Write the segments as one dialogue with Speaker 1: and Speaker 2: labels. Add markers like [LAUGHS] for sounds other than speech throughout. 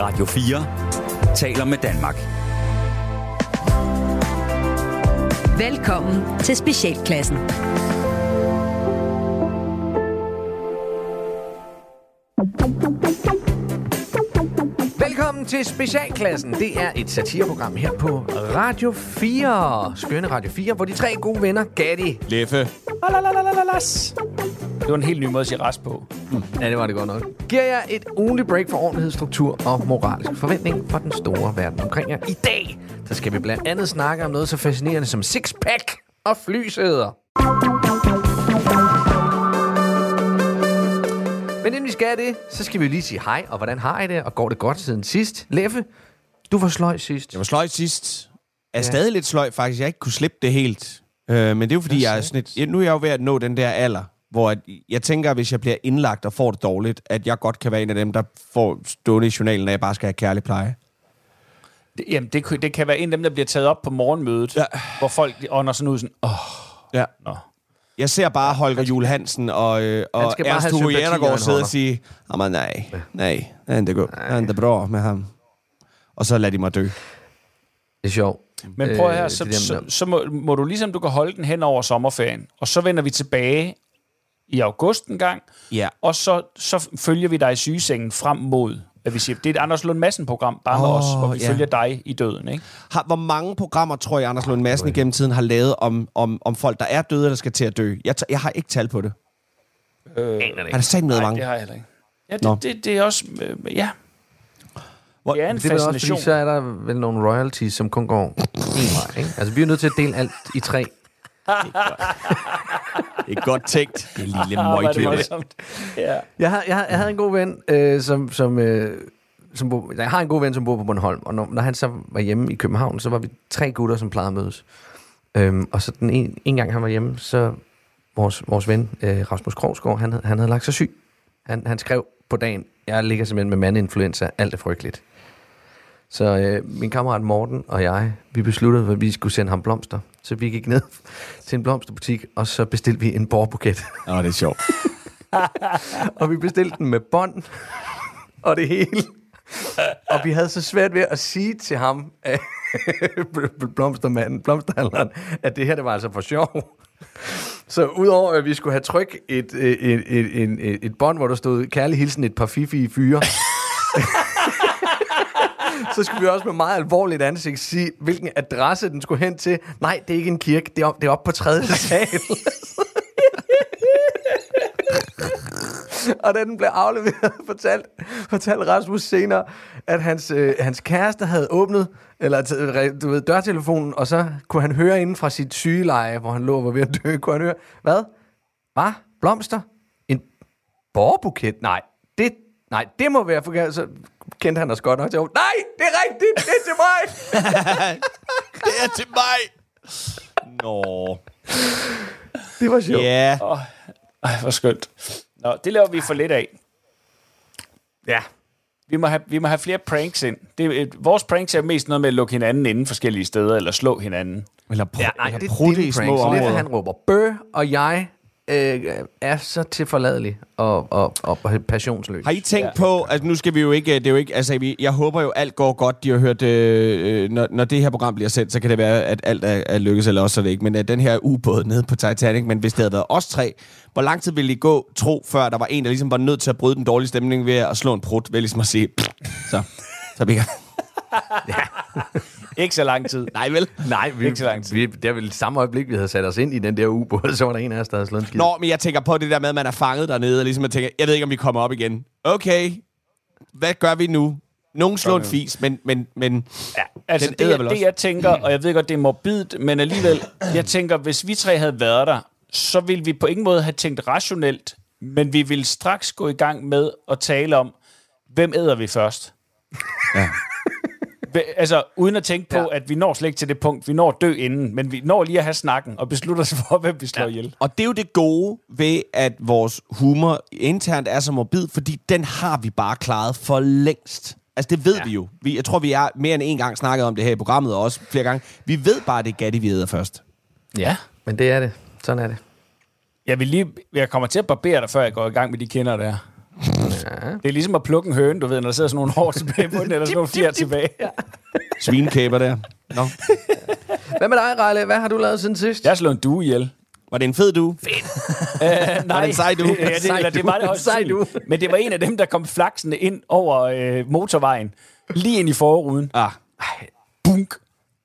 Speaker 1: Radio 4 taler med Danmark.
Speaker 2: Velkommen til Specialklassen.
Speaker 3: Velkommen til Specialklassen. Det er et satireprogram her på Radio 4. Skønne Radio 4, hvor de tre gode venner, Gatti.
Speaker 4: Leffe.
Speaker 5: Alalalas. Det var en helt ny måde at sige rest på.
Speaker 3: Ja, det var det godt nok. Giver jer et ugenligt break for ordentlighed, struktur og moralsk forventning for den store verden omkring jer. I dag, der skal vi blandt andet snakke om noget så fascinerende som sixpack og flysæder. Men inden vi skal det, så skal vi lige sige hej, og hvordan har I det, og går det godt siden sidst? Leffe, du var sløj sidst.
Speaker 4: Jeg var sløj sidst. Jeg er ja. stadig lidt sløj, faktisk. Jeg ikke kunne slippe det helt. Øh, men det er jo fordi, jeg er sådan et, nu er jeg jo ved at nå den der alder, hvor at jeg tænker, at hvis jeg bliver indlagt og får det dårligt, at jeg godt kan være en af dem, der får stående i journalen, at jeg bare skal have kærlig pleje.
Speaker 5: Det, jamen, det, det kan være en af dem, der bliver taget op på morgenmødet,
Speaker 4: Ja.
Speaker 5: hvor folk de ånder sådan ud sådan, åh,
Speaker 4: Ja.
Speaker 5: nå.
Speaker 4: Jeg ser bare Holger Jule Hansen og, øh, og
Speaker 3: bare
Speaker 4: Ernst Hugo
Speaker 3: han
Speaker 4: sidde og sige, jamen nej, nej, han er det godt. Han er bra med ham. Og så lader de mig dø.
Speaker 3: Det er sjovt.
Speaker 5: Men prøv her,
Speaker 3: Øh,
Speaker 5: så,
Speaker 3: det
Speaker 5: så, så må, må du ligesom, du kan holde den hen over sommerferien, og så vender vi tilbage i august en gang,
Speaker 4: Ja.
Speaker 5: og så, så følger vi dig i sygesengen frem mod, at vi siger, det er et Anders Lund Madsen-program, bare med
Speaker 4: Åh,
Speaker 5: os, hvor vi
Speaker 4: ja.
Speaker 5: følger dig i døden, ikke?
Speaker 4: Har, hvor mange programmer, tror jeg, Anders Lund Madsen igennem tiden har lavet om, om, om folk, der er døde eller skal til at dø? Jeg, t- jeg har ikke tal på det.
Speaker 5: Øh,
Speaker 3: Aner det
Speaker 4: Har der sagt noget mange?
Speaker 5: det har jeg heller ikke. Ja,
Speaker 4: Nå.
Speaker 5: det, det, det er også, øh, ja.
Speaker 4: Hvor-
Speaker 5: Det er en
Speaker 3: Det vel også,
Speaker 5: fascination.
Speaker 3: fordi så er der vel nogle royalties, som kun går en vej, ikke? Altså, vi er nødt til at dele alt i tre. [LAUGHS]
Speaker 4: Det er godt tænkt. Det er lille [LAUGHS] møgdyr.
Speaker 5: Ja.
Speaker 3: Jeg, har, jeg, har, jeg havde en god ven, øh, som... som øh, som bo, jeg har en god ven, som bor på Bornholm, og når, når han så var hjemme i København, så var vi tre gutter, som plejede at mødes. Øhm, og så den en, en gang han var hjemme, så vores, vores ven, øh, Rasmus Krogsgaard, han, havde- han havde lagt sig syg. Han, han skrev på dagen, jeg ligger simpelthen med mandinfluenza, alt er frygteligt. Så øh, min kammerat Morten og jeg, vi besluttede, at vi skulle sende ham blomster. Så vi gik ned til en blomsterbutik, og så bestilte vi en borbuket.
Speaker 4: Nå, det er sjovt. [LAUGHS]
Speaker 3: Og vi bestilte den med bånd og det hele. Og vi havde så svært ved at sige til ham, [LAUGHS] blomstermanden, blomsterhandleren, at det her, det var altså for sjov. Så udover at vi skulle have tryk et, et, et, et, et, bånd, hvor der stod kærlig hilsen et par fifige fyre, [LAUGHS] så skulle vi også med meget alvorligt ansigt sige, hvilken adresse den skulle hen til. Nej, det er ikke en kirke, det er, op, det er op på tredje sal. Og da den blev afleveret, fortalt, fortalte Rasmus senere, at hans, øh, hans kæreste havde åbnet eller du ved, dørtelefonen, og så kunne han høre inden fra sit sygeleje, hvor han lå og var ved at dø, kunne han høre, hvad? Hvad? Blomster? En borbuket? Nej, det, nej, det må være forkert. Så kendte han os godt nok til, at- nej, det er rigtigt, det er til mig. [LAUGHS]
Speaker 4: Det er til mig. Nå.
Speaker 3: Det var sjovt.
Speaker 4: Ja.
Speaker 5: Ej, hvor skønt. Nå, det laver vi for lidt af.
Speaker 3: Ja.
Speaker 5: Vi må have, vi må have flere pranks ind. Det, et, vores pranks er mest noget med at lukke hinanden inden forskellige steder, eller slå hinanden.
Speaker 4: Eller, pr-
Speaker 3: Ja, nej,
Speaker 4: eller
Speaker 3: det er
Speaker 4: prutte i små
Speaker 3: pranks.
Speaker 4: Områder.
Speaker 3: han råber bø, og jeg øh, er så tilforladelig og, og, og passionsløs.
Speaker 4: Har I tænkt ja. på, at nu skal vi jo ikke, det er jo ikke, altså vi, jeg håber jo, alt går godt. De har hørt, øh, når, når det her program bliver sendt, så kan det være, at alt er, er lykkes, eller også er det ikke. Men at den her ubåd nede på Titanic, men hvis det havde været os tre, hvor lang tid ville I gå, tro, før der var en, der ligesom var nødt til at bryde den dårlige stemning ved at slå en prut, ved ligesom at sige, så, så vi [LAUGHS]
Speaker 5: Ikke så lang tid.
Speaker 4: Nej, vel?
Speaker 3: Nej, vi,
Speaker 5: Ikke så lang tid.
Speaker 3: vi, det er vel samme øjeblik, vi havde sat os ind i den der ubåd, så var der en af os, der havde slået en skid.
Speaker 4: Nå, men jeg tænker på det der med, at man er fanget dernede, og ligesom at tænke, jeg ved ikke, om vi kommer op igen. Okay, hvad gør vi nu? Nogen slår en fis, men, men, men
Speaker 5: Ja, altså
Speaker 4: Den
Speaker 5: det, jeg, det jeg tænker, og jeg ved godt, det er morbidt, men alligevel, jeg tænker, hvis vi tre havde været der, så ville vi på ingen måde have tænkt rationelt, men vi ville straks gå i gang med at tale om, hvem æder vi først?
Speaker 4: Ja.
Speaker 5: Altså, uden at tænke på,
Speaker 3: Ja.
Speaker 5: ja. at vi når slet ikke til det punkt, vi når dø inden, men vi når lige at have snakken og beslutte os for, [LAUGHS] hvem vi slår ja. ihjel.
Speaker 4: Og det er jo det gode ved, at vores humor internt er så morbid, fordi den har vi bare klaret for længst. Altså, det ved ja. vi jo. Vi, jeg tror, vi er mere end en gang snakket om det her i programmet, og også flere gange. Vi ved bare, at det er Gatti, vi æder først.
Speaker 5: Ja.
Speaker 3: Men det er det. Sådan er det.
Speaker 5: Jeg, vil lige, jeg kommer til at barbere dig, før jeg går i gang med de kender der. Det er ligesom at plukke en høne, du ved, når der sidder sådan nogle hår tilbage på den, [LAUGHS] eller sådan nogle fjer tilbage. [LAUGHS]
Speaker 4: Svinekæber der. Nå.
Speaker 3: Hvad med dig, Rejle? Hvad har du lavet siden sidst?
Speaker 5: Jeg har slået en due ihjel.
Speaker 4: Var det en fed du?
Speaker 5: Uh, nej,
Speaker 4: en sej due?
Speaker 5: Det, ja, det, [LAUGHS]
Speaker 3: Sej
Speaker 5: eller, det var det højst
Speaker 3: Sej due.
Speaker 5: Men det var en af dem, der kom flaksende ind over øh, motorvejen. Lige ind i forruden.
Speaker 4: Ah.
Speaker 5: Bunk.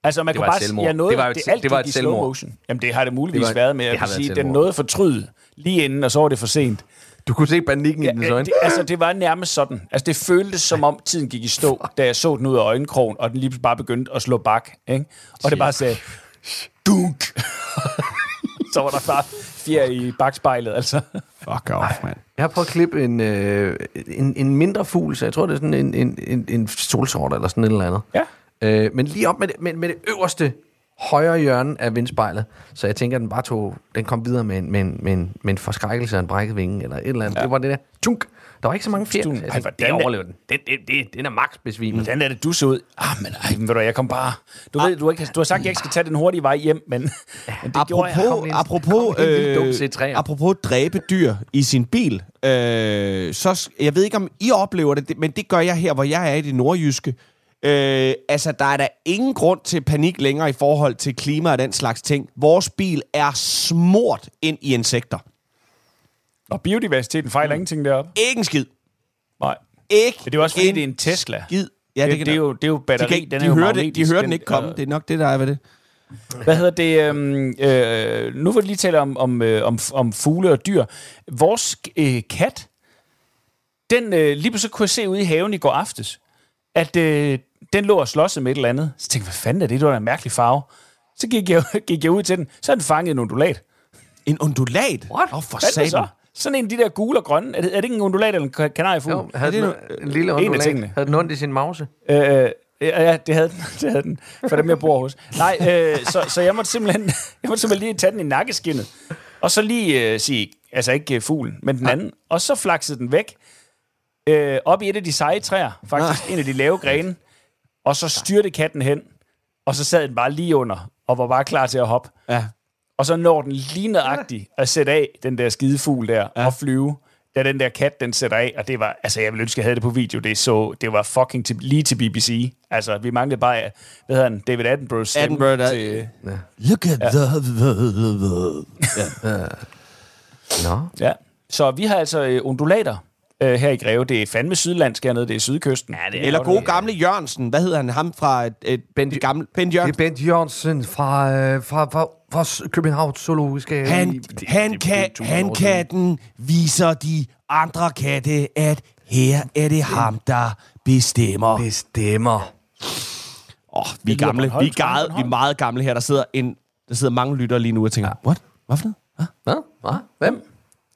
Speaker 5: Altså, man
Speaker 3: Det
Speaker 5: kunne
Speaker 3: var
Speaker 5: bare
Speaker 3: selvmord.
Speaker 5: sige, noget,
Speaker 3: Det var et-
Speaker 5: alt
Speaker 3: det var et
Speaker 5: i slow
Speaker 3: selvmord.
Speaker 5: motion. Jamen, det har det muligvis
Speaker 3: Det var-
Speaker 5: været med.
Speaker 3: det
Speaker 5: Jeg kan
Speaker 3: været
Speaker 5: sige,
Speaker 3: et
Speaker 5: den
Speaker 3: selvmord.
Speaker 5: nåede fortryde lige inden, og så var det for sent.
Speaker 3: Du kunne se panikken i dens
Speaker 5: Ja,
Speaker 3: øjne.
Speaker 5: det, altså, det var nærmest sådan. Altså, det føltes som om tiden gik i stå, da jeg så den ud af øjenkrogen, og den lige bare begyndte at slå bak. Ikke? Og det bare sagde, dunk. så var der bare fjer i bagspejlet, altså.
Speaker 4: Fuck off, mand.
Speaker 3: Jeg har prøvet at klippe en, øh, en, en mindre fugl, så jeg tror, det er sådan en, en, en, en solsort eller sådan et eller andet.
Speaker 5: Ja.
Speaker 3: Øh, men lige op med det, med, med det øverste højre hjørne af vindspejlet. Så jeg tænker, at den bare tog, den kom videre med en, med en, med en, med en forskrækkelse af en brækket vinge, eller et eller andet. Ja. Det var det der. Tunk. Der var ikke så mange fjer.
Speaker 5: Tunk.
Speaker 3: Jeg tænkte, det
Speaker 5: er-
Speaker 3: overlever den. Den, den, den, den er max besvimet.
Speaker 5: Hvordan er det, du så ud? Ah, men ej, ved du, jeg kom bare... Du, ved, du, har ikke, du har sagt, at jeg ikke skal tage den hurtige vej hjem, men, men det gjorde jeg.
Speaker 4: Apropos,
Speaker 3: kom
Speaker 4: apropos,
Speaker 3: kom
Speaker 4: øh,
Speaker 3: C3'er.
Speaker 4: apropos dræbe dyr i sin bil, øh, så jeg ved ikke, om I oplever det, det, men det gør jeg her, hvor jeg er i det nordjyske. Øh, altså, der er der ingen grund til panik længere i forhold til klima og den slags ting. Vores bil er smurt ind i insekter.
Speaker 5: Og biodiversiteten fejler ingenting deroppe.
Speaker 4: Ikke en skid.
Speaker 5: Nej.
Speaker 4: Ikke
Speaker 5: Men det er jo også fordi,
Speaker 4: en
Speaker 5: det er en Tesla.
Speaker 4: skid. Ja,
Speaker 5: det, det, er jo, det er jo
Speaker 4: de,
Speaker 5: batteri.
Speaker 4: kan,
Speaker 5: den
Speaker 4: de,
Speaker 5: er jo
Speaker 4: hører det, de hører den ikke komme.
Speaker 5: øh,
Speaker 4: Det er nok det, der er ved det.
Speaker 5: Hvad hedder det? Øhm, øh, nu vil vi lige tale om, om, øh, om, om fugle og dyr. Vores øh, kat, den øh, lige pludselig kunne jeg se ude i haven i går aftes, at øh, den lå og slåsede med et eller andet. Så tænkte jeg, hvad fanden er det? Det var en mærkelig farve. Så gik jeg, [LAUGHS] gik jeg ud til den. Så havde den fanget en undulat.
Speaker 4: En undulat?
Speaker 3: What?
Speaker 4: Åh, oh, for
Speaker 5: Hvad er det så?
Speaker 4: satan.
Speaker 5: Sådan en af de der gule og grønne. Er det, er det ikke en undulat eller en ka- kanariefugl?
Speaker 3: Jo, havde
Speaker 4: Er
Speaker 3: den,
Speaker 4: det
Speaker 3: en lille
Speaker 5: af
Speaker 3: undulat.
Speaker 5: tingene.
Speaker 3: Havde den ondt i sin mause?
Speaker 5: Øh, øh, ja, det havde den. [LAUGHS] Det havde den. For dem, jeg bor hos. Nej, øh, så, så jeg måtte simpelthen, [LAUGHS] jeg måtte simpelthen lige tage den i nakkeskinnet. Og så lige øh, sige, altså ikke øh, fuglen, men den anden. Og så flaksede den væk. Øh, op i et af de seje træer, faktisk. En af de lave grene. Og så styrte katten hen. Og så sad den bare lige under, og var bare klar til at hoppe.
Speaker 4: Ja.
Speaker 5: Og så når den lige nøjagtigt at sætte af, den der skide fugl der, ja. og flyve. Da den der kat, den sætter af, og det var, altså jeg ville ønske, jeg havde det på video, det så, det var fucking til, lige til BBC. Altså, vi manglede bare, hvad hedder han, David Attenborough's stemme
Speaker 4: Attenborough, der-
Speaker 5: til,
Speaker 4: Look at ja. the...
Speaker 3: Nå.
Speaker 5: ja. Så vi har altså øh, undulater øh, her i Greve. Det er fandme sydlandsk hernede, det er sydkysten. Ja, det
Speaker 4: Eller gode gamle Jørgensen. Hvad hedder han? Ham fra et, et
Speaker 3: Bent-
Speaker 4: det gamle... Bent
Speaker 3: Det er
Speaker 4: Jørgensen.
Speaker 3: Bent Jørgensen fra, øh, fra, fra, fra Københavns Zoologiske.
Speaker 4: Han,
Speaker 3: Det-
Speaker 4: han,
Speaker 3: det-
Speaker 4: kan,
Speaker 3: det er 1000
Speaker 4: han katten viser de andre katte, at her er det ham, der bestemmer.
Speaker 3: Bestemmer.
Speaker 4: Åh, oh, vi er gamle. Vi er, gade, vi er meget gamle her. Der sidder, en, der sidder mange lyttere lige nu og tænker, what? Hvad for noget? Hvad?
Speaker 3: Hvad? Hvad? Hvem?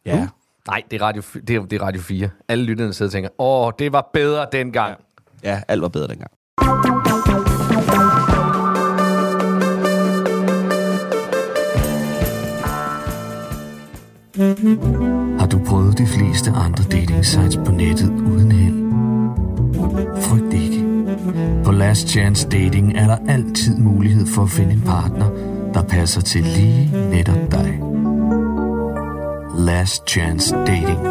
Speaker 4: Ja.
Speaker 3: Nej, det er, Radio, det, er, det er Radio 4. Alle lytterne sidder og tænker, åh, det var bedre dengang.
Speaker 4: Ja, alt var bedre dengang.
Speaker 2: Har du prøvet de fleste andre dating sites på nettet uden held? Frygt ikke. På Last Chance Dating er der altid mulighed for at finde en partner, der passer til lige netop dig. Last Chance Dating.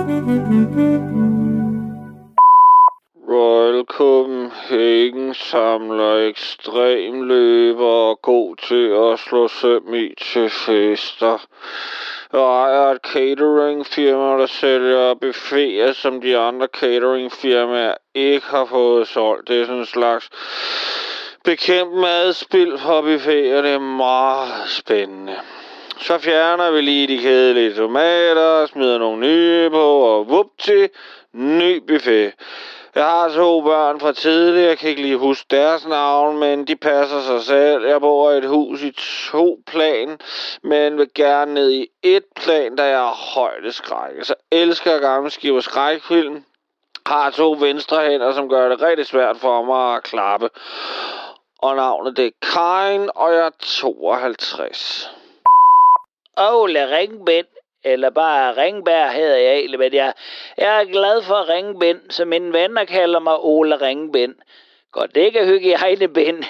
Speaker 6: Royal Copenhagen samler ekstremløber og god til at slå søm i til fester. Jeg ejer et cateringfirma, der sælger buffeter, som de andre cateringfirmaer ikke har fået solgt. Det er sådan en slags bekendt madspil for buffeter. Det er meget spændende. Så fjerner vi lige de kedelige tomater, smider nogle nye på, og vupti, ny buffet. Jeg har to børn fra tidligere, jeg kan ikke lige huske deres navn, men de passer sig selv. Jeg bor i et hus i to plan, men vil gerne ned i et plan, da jeg har højdeskræk. Så elsker jeg gamle skiver skrækfilm. Har to venstre hænder, som gør det rigtig svært for mig at klappe. Og navnet det er Karin, og jeg er 52. Ole Ringbind, eller bare Ringberg hedder jeg egentlig, men jeg, jeg er glad for Ringbind, så mine venner kalder mig Ole Ringbind. Godt, det kan hygge i egne bind.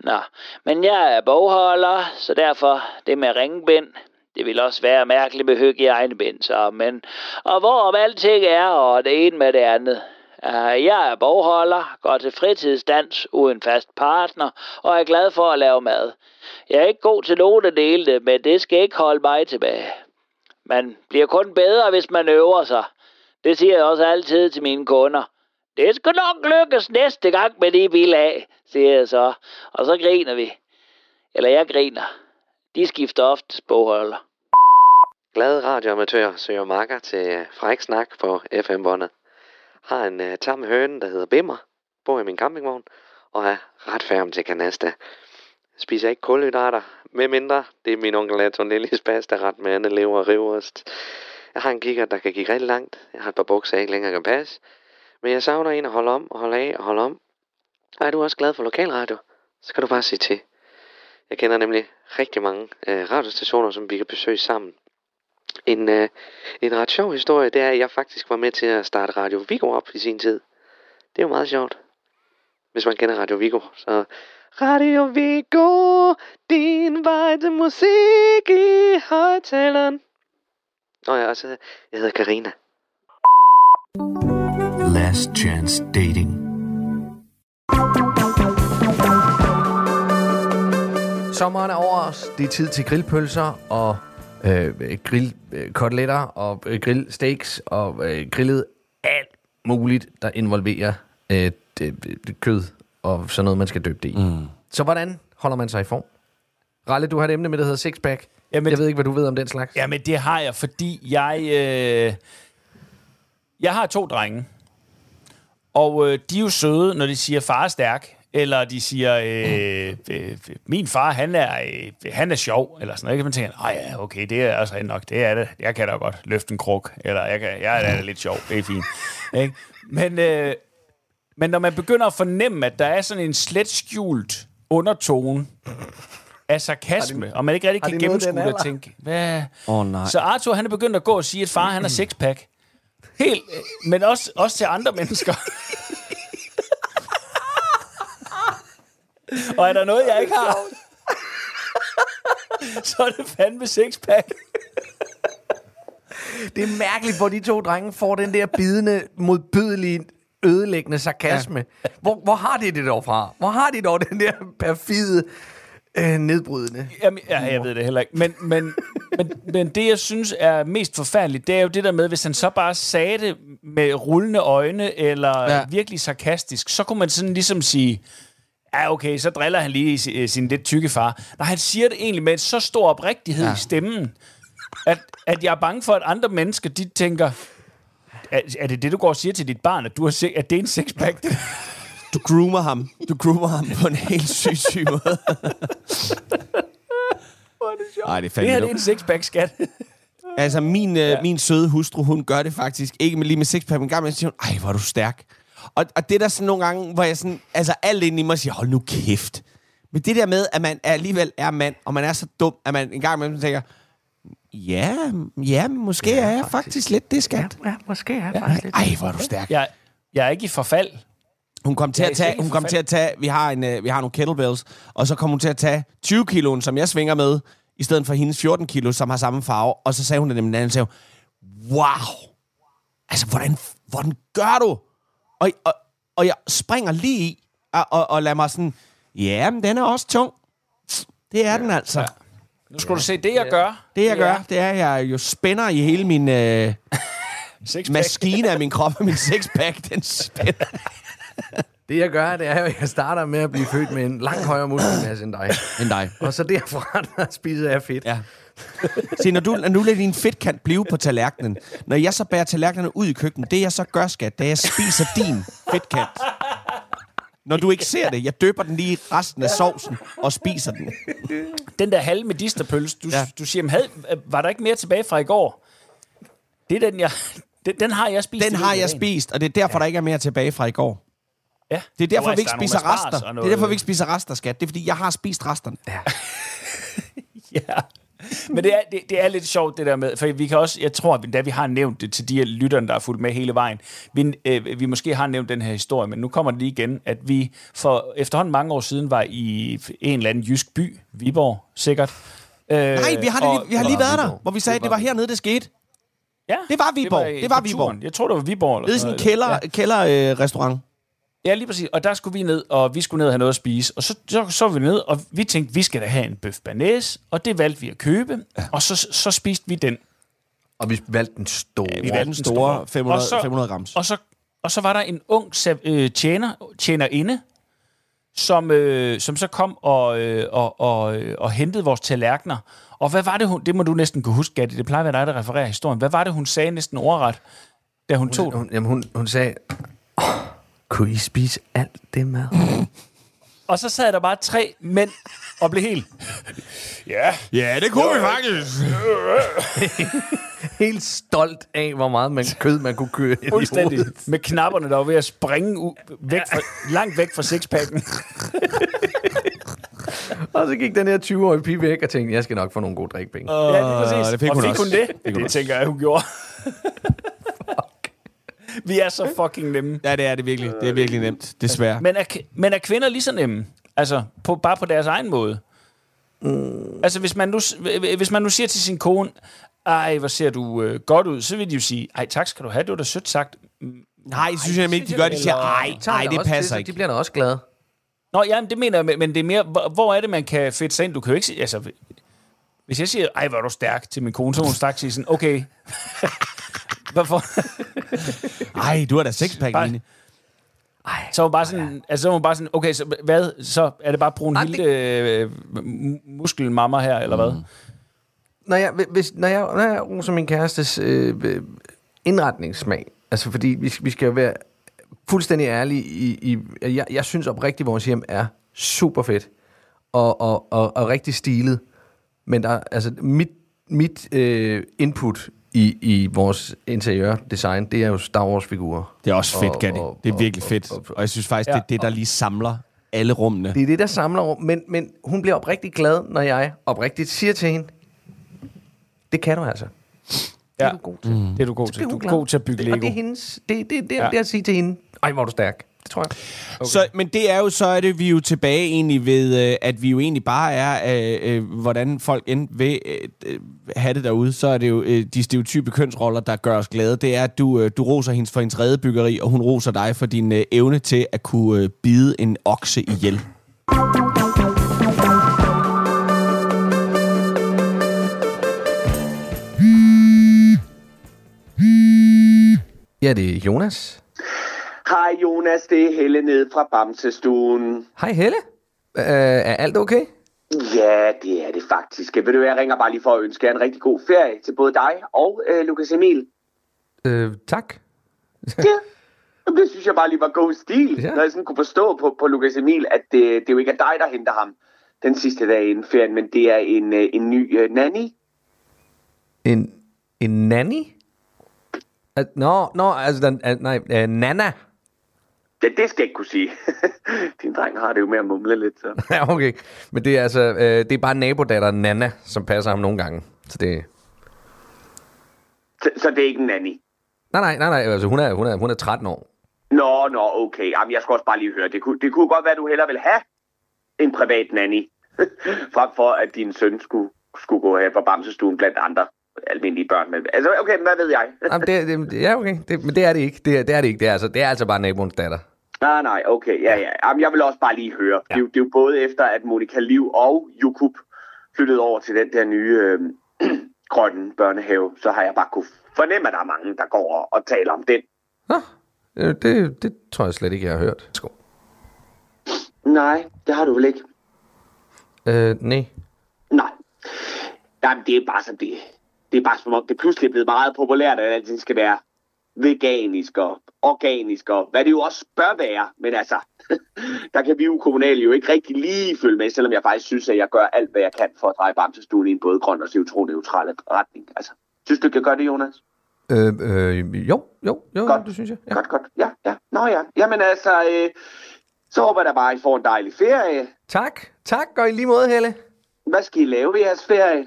Speaker 6: Nå, men jeg er bogholder, så derfor det med ringbind,
Speaker 7: Det vil også være mærkeligt med hygiejnebind, så, men... Og hvorom alting er, og det ene med det andet. Uh, jeg er bogholder, går til fritidsdans uden fast partner, og er glad for at lave mad. Jeg er ikke god til nogen af delene, men det skal ikke holde mig tilbage. Man bliver kun bedre, hvis man øver sig. Det siger jeg også altid til mine kunder. Det skal nok lykkes næste gang med de vil af, siger jeg så. Og så griner vi. Eller jeg griner. De skifter ofte bogholder.
Speaker 8: Glade radioamatør søger makker til fræk snak på FM-båndet. Har en uh, tam høne, der hedder Bimmer. Bor i min campingvogn og er ret færm til kanasta. Spiser ikke kulhydrater, med mindre det er min onkel Antonellis pasta ret med andet lever og rivost. Jeg har en kigger, der kan give rigtig langt. Jeg har et par bukser, jeg ikke længere kan passe. Men jeg savner en at holde om og holde af og holde om. Og er du også glad for lokalradio, så kan du bare sige til. Jeg kender nemlig rigtig mange øh, radiostationer, som vi kan besøge sammen. En, øh, en ret sjov historie, det er, at jeg faktisk var med til at starte Radio Vigo op i sin tid. Det er jo meget sjovt, hvis man kender Radio Vigo. Så Radio Vigo, din vej til musik i højtaleren. Nå ja, og så, jeg hedder Karina.
Speaker 2: Last Chance Dating.
Speaker 3: Sommeren er over os. Det er tid til grillpølser og øh, grillkoteletter og øh, grillsteaks og øh, grillet alt muligt, der involverer øh, det, det, kød og sådan noget, man skal døbe det i. Mm. Så hvordan holder man sig i form? Ralle, du har et emne med, der hedder sixpack.
Speaker 5: Jamen,
Speaker 3: jeg ved ikke, hvad du ved om den slags.
Speaker 5: Jamen, det har jeg, fordi jeg... Øh, jeg har to drenge. Og øh, de er jo søde, når de siger, far er stærk. Eller de siger, øh, øh, min far, han er, øh, han er sjov. Eller sådan noget. Man tænker, nej ja, okay, det er også nok. Det er det. Jeg kan da godt løfte en kruk. Eller jeg, kan, jeg er da lidt sjov. Det er fint. [LAUGHS] ikke? Men, øh, men når man begynder at fornemme, at der er sådan en slet skjult undertone af sarkasme, og man ikke rigtig kan gennemskue det og tænke, hvad...
Speaker 4: Åh, nej.
Speaker 5: Så Arthur, han er begyndt at gå og sige, at far, han er [CLEARS THROAT] sexpack. Helt, øh, men også, også til andre mennesker. Og er der noget, jeg ikke har, [LAUGHS] så er det fandme sexpack.
Speaker 3: Det er mærkeligt, hvor de to drenge får den der bidende, modbydelige, ødelæggende sarkasme. Ja. Hvor, hvor har de det dog fra? Hvor har de dog den der perfide, øh, nedbrydende?
Speaker 5: Jamen, ja, jeg ved det heller ikke. Men, men, men, men det, jeg synes er mest forfærdeligt, det er jo det der med, hvis han så bare sagde det med rullende øjne, eller ja. virkelig sarkastisk, så kunne man sådan ligesom sige, ja okay, så driller han lige øh, sin lidt tykke far. Nej, han siger det egentlig med så stor oprigtighed ja. i stemmen, at, at jeg er bange for, at andre mennesker, de tænker, er, er det det, du går og siger til dit barn, at, du har se, at det er en sexpack? [LAUGHS]
Speaker 4: Du groomer ham. Du groomer ham på en helt syg, syg måde. [LAUGHS]
Speaker 5: Ej, det, er det her det er en sixpack, skat.
Speaker 4: altså, min, ja. øh, min søde hustru, hun gør det faktisk. Ikke med, lige med sixpack, men gammel siger hun, ej, hvor er du stærk. Og, og det er der sådan nogle gange, hvor jeg sådan, altså alt ind i mig siger, hold nu kæft. Men det der med, at man alligevel er mand, og man er så dum, at man en gang imellem tænker, ja, ja, måske ja, er jeg faktisk, faktisk lidt det, skat.
Speaker 3: Ja, ja måske er jeg ja, faktisk lidt
Speaker 4: Ej, hvor er du stærk.
Speaker 5: Jeg, jeg er ikke i forfald.
Speaker 4: Hun kom til at tage, hun kom til at tage, vi har, en, uh, vi har nogle kettlebells, og så kom hun til at tage 20 kilo, som jeg svinger med, i stedet for hendes 14 kilo, som har samme farve. Og så sagde hun det nemlig, og sagde, wow, altså hvordan, hvordan gør du? Og, og, og jeg springer lige i, og, og, og lader mig sådan, ja, men den er også tung. Det er ja, den altså. Ja.
Speaker 5: Nu skal ja. du se, det jeg gør.
Speaker 4: Det jeg gør, det er, at jeg jo spænder i hele min øh, [LAUGHS] maskine af min krop, og min sixpack, den spænder. [LAUGHS]
Speaker 3: Det jeg gør, det er at jeg starter med at blive født med en langt højere muskelmasse end dig.
Speaker 4: End dig.
Speaker 3: Og så derfra, [LAUGHS] der spiser jeg fedt.
Speaker 4: Ja. [LAUGHS] Se, når du, når du lader din fedtkant blive på tallerkenen, når jeg så bærer tallerkenerne ud i køkkenet, det jeg så gør, skat, det er, jeg spiser din fedtkant. Når du ikke ser det, jeg døber den lige resten af sovsen og spiser den.
Speaker 5: Den der halve medisterpølse, du, ja. du siger, havde, var der ikke mere tilbage fra i går? Det er den, jeg, den, den har jeg spist.
Speaker 4: Den har jeg spist, og det er derfor, ja. der ikke er mere tilbage fra i går.
Speaker 5: Ja.
Speaker 4: Det er derfor, vi ikke spiser rester. Det er derfor, vi ikke spiser rester, skat. Det er, fordi jeg har spist resterne.
Speaker 5: Ja. [LAUGHS] ja. Men det er, det, det er lidt sjovt, det der med, for vi kan også, jeg tror, da vi har nævnt det til de lytterne, der er fulgt med hele vejen, vi, øh, vi måske har nævnt den her historie, men nu kommer det lige igen, at vi for efterhånden mange år siden var i en eller anden jysk by, Viborg sikkert, Øh,
Speaker 4: Nej, vi har,
Speaker 5: og-
Speaker 4: det, vi har lige
Speaker 3: var
Speaker 4: været der, hvor vi sagde, at det var hernede, det skete.
Speaker 5: Ja,
Speaker 4: Det var Viborg. Det var
Speaker 5: kulturen.
Speaker 4: Viborg.
Speaker 5: Jeg tror, det var Viborg. Eller
Speaker 4: Det er sådan en kælder, kælder øh, restaurant.
Speaker 5: Ja, lige præcis. Og der skulle vi ned, og vi skulle ned og have noget at spise. Og så, så, så var vi ned, og vi tænkte, vi skal da have en bøf banæs, og det valgte vi at købe. Ja. Og så, så spiste vi den.
Speaker 3: Og vi valgte den store.
Speaker 4: Vi
Speaker 5: valgte
Speaker 4: den store
Speaker 5: store.
Speaker 4: 500,
Speaker 5: Og så-
Speaker 4: 500 grams.
Speaker 5: Og så, og så var der en ung øh, tjener, tjenerinde, som, øh, som så kom og, øh, og, og, øh, og hentede vores tallerkener. Og hvad var det, hun... Det må du næsten kunne huske, Gatti. Det plejer at være dig, der refererer historien. Hvad var det, hun sagde næsten ordret, da hun tog den?
Speaker 3: Hun, jamen, hun, hun sagde, kunne I spise alt det mad? [LAUGHS]
Speaker 5: Og så sad der bare tre mænd og blev helt... [LAUGHS] Ja,
Speaker 4: Ja, det kunne vi faktisk. [LAUGHS]
Speaker 3: Helt stolt af, hvor meget man, kød man kunne køre ind
Speaker 5: fuldstændig. Med knapperne, der var ved at springe u- væk fra, langt væk fra sixpacken.
Speaker 3: Og så gik den her 20-årige pige væk og tænkte, jeg skal nok få nogle gode drikpenge. Uh,
Speaker 5: Ja, det er præcis.
Speaker 4: det fik
Speaker 5: og
Speaker 4: hun
Speaker 5: fik
Speaker 4: også.
Speaker 5: hun det? Det
Speaker 4: også.
Speaker 5: tænker jeg, hun gjorde. Vi er så fucking nemme.
Speaker 4: Ja, det er det virkelig. Det er virkelig nemt, desværre.
Speaker 5: Men er, men er kvinder lige så nemme? Altså, på, bare på deres egen måde? Mm. Altså, hvis man, nu, hvis man nu siger til sin kone, ej, hvor ser du øh, godt ud, så vil de jo sige, ej, tak skal du have, det var da sødt sagt.
Speaker 4: Nej, det synes jeg ikke, de gør. De siger, ej, ej, det passer ikke.
Speaker 3: de bliver da også glade.
Speaker 5: Nå, jamen, det mener jeg, men- det er mere, hvor, hvor er det, man kan fedte sig ind? Du kan jo ikke sige, altså, hvis jeg siger, ej, hvor er du stærk til min kone, så må hun straks sige sådan, okay. [LAUGHS] Hvorfor?
Speaker 4: Ej, du har da sexpack,
Speaker 5: Bare-
Speaker 4: Line.
Speaker 5: Så var bare sådan, altså, så var bare sådan, okay, så hvad, så er det bare brun
Speaker 3: Ej,
Speaker 5: hilde øh, mu- muskelmammer her, eller hvad?
Speaker 3: Når jeg, hvis, når jeg, når jeg roser min kærestes øh, indretningssmag, altså fordi vi, vi skal jo være fuldstændig ærlige i, i jeg, jeg synes oprigtigt, vores hjem er super fedt og, og, og, og rigtig stilet. Men der, altså, mit, mit øh, input i, i vores interiørdesign, det er jo Star Wars-figurer.
Speaker 4: Det er også fedt,
Speaker 3: Og-
Speaker 4: Gatti.
Speaker 3: og-
Speaker 4: Det er
Speaker 3: og-
Speaker 4: virkelig
Speaker 3: og-
Speaker 4: fedt.
Speaker 3: og-
Speaker 4: Og jeg synes faktisk,
Speaker 5: Ja,
Speaker 4: det er det, der lige samler alle rummene.
Speaker 3: Det er det, der samler rum. Men, men hun bliver oprigtigt glad, når jeg oprigtigt siger til hende, det kan du altså. Det er
Speaker 5: Ja.
Speaker 3: du god til.
Speaker 5: Det er du god til. Du er god til at bygge
Speaker 3: Det- Og
Speaker 5: Lego.
Speaker 3: det er hendes, det, det, det,
Speaker 5: Ja.
Speaker 3: ja. det er at sige til hende, ej, hvor er du stærk. Det tror jeg.
Speaker 4: Okay. Så, men det er jo, så er det vi er jo tilbage egentlig ved, øh, at vi jo egentlig bare er, øh, øh, hvordan folk end vil øh, øh, have det derude, så er det jo øh, de stereotype kønsroller, der gør os glade. Det er, at du, øh, du roser hende for hendes redebyggeri, og hun roser dig for din øh, evne til at kunne øh, bide en okse ihjel.
Speaker 3: Ja, det er Jonas.
Speaker 9: Hej Jonas, det er Helle ned fra Bamsestuen.
Speaker 3: Hej Helle. Uh, er alt okay?
Speaker 9: Ja, det er det faktisk. Ved du jeg ringer bare lige for at ønske jer en rigtig god ferie til både dig og øh, Lukas Emil.
Speaker 3: Uh, tak. [LAUGHS]
Speaker 9: Ja, det synes jeg bare lige var god stil.
Speaker 3: Ja.
Speaker 9: Når jeg sådan kunne forstå på, på Lukas Emil, at det, det jo ikke er dig, der henter ham den sidste dag inden ferien, men det er en, øh, en ny øh, nanny.
Speaker 3: En, en nanny? Uh, Nå, nå, altså, den, uh, nej, uh, Nana.
Speaker 9: Ja, det skal jeg ikke kunne sige. [LAUGHS] Din dreng har det jo med at mumle lidt, så. [LAUGHS]
Speaker 3: Ja, okay. Men det er altså, uh, det er bare nabodatteren Nana, som passer ham nogle gange. Så det...
Speaker 9: så. Så det er ikke en nanny.
Speaker 3: Nej, nej, nej, nej, altså hun er, hun er, hun er 13 år.
Speaker 9: Nå, nå, okay. Jamen, jeg skal også bare lige høre. Det kunne, det kunne godt være, at du hellere vil have en privat nanny, [LAUGHS] frem for at din søn skulle, skulle gå her på Bamsestuen blandt andre almindelige børn. Men, altså, okay, men hvad ved jeg?
Speaker 3: Jamen, det, det, ja, okay. Det, men det er det ikke. Det, er- det er det ikke. Det er, altså, det er altså bare naboens datter.
Speaker 9: Nej, nej, okay, ja, ja. Jamen, jeg vil også bare lige høre. Ja. Det, er jo, det er jo både efter, at Monika Liv og Jukub flyttede over til den der nye øh, [CLEARS THROAT] grønne børnehave, så har jeg bare kunne fornemme, at der er mange, der går og, og taler om den.
Speaker 3: Nå, øh, det, det tror jeg slet ikke, jeg har hørt. Skål.
Speaker 9: Nej, det har du vel ikke?
Speaker 3: Øh, nej.
Speaker 9: Nej. Jamen, det er bare som det. Det er bare som om, det pludselig er blevet meget populært, at alting skal være veganisk og organisk, og hvad det jo også bør være. Men altså, [LAUGHS] der kan vi jo kommunale jo ikke rigtig lige følge med, selvom jeg faktisk synes, at jeg gør alt, hvad jeg kan for at dreje Bamsestuen i en både grøn og CO2-neutral retning. Altså, synes du jeg gør det, Jonas?
Speaker 3: Øh, øh, jo, jo, jo,
Speaker 9: Godt.
Speaker 3: det synes jeg.
Speaker 9: Ja. Godt, godt. Ja, ja. Nå ja. Jamen altså, øh, så håber jeg da bare, at I får en dejlig ferie.
Speaker 3: Tak, tak, og i lige måde, Helle.
Speaker 9: Hvad skal I lave ved jeres ferie?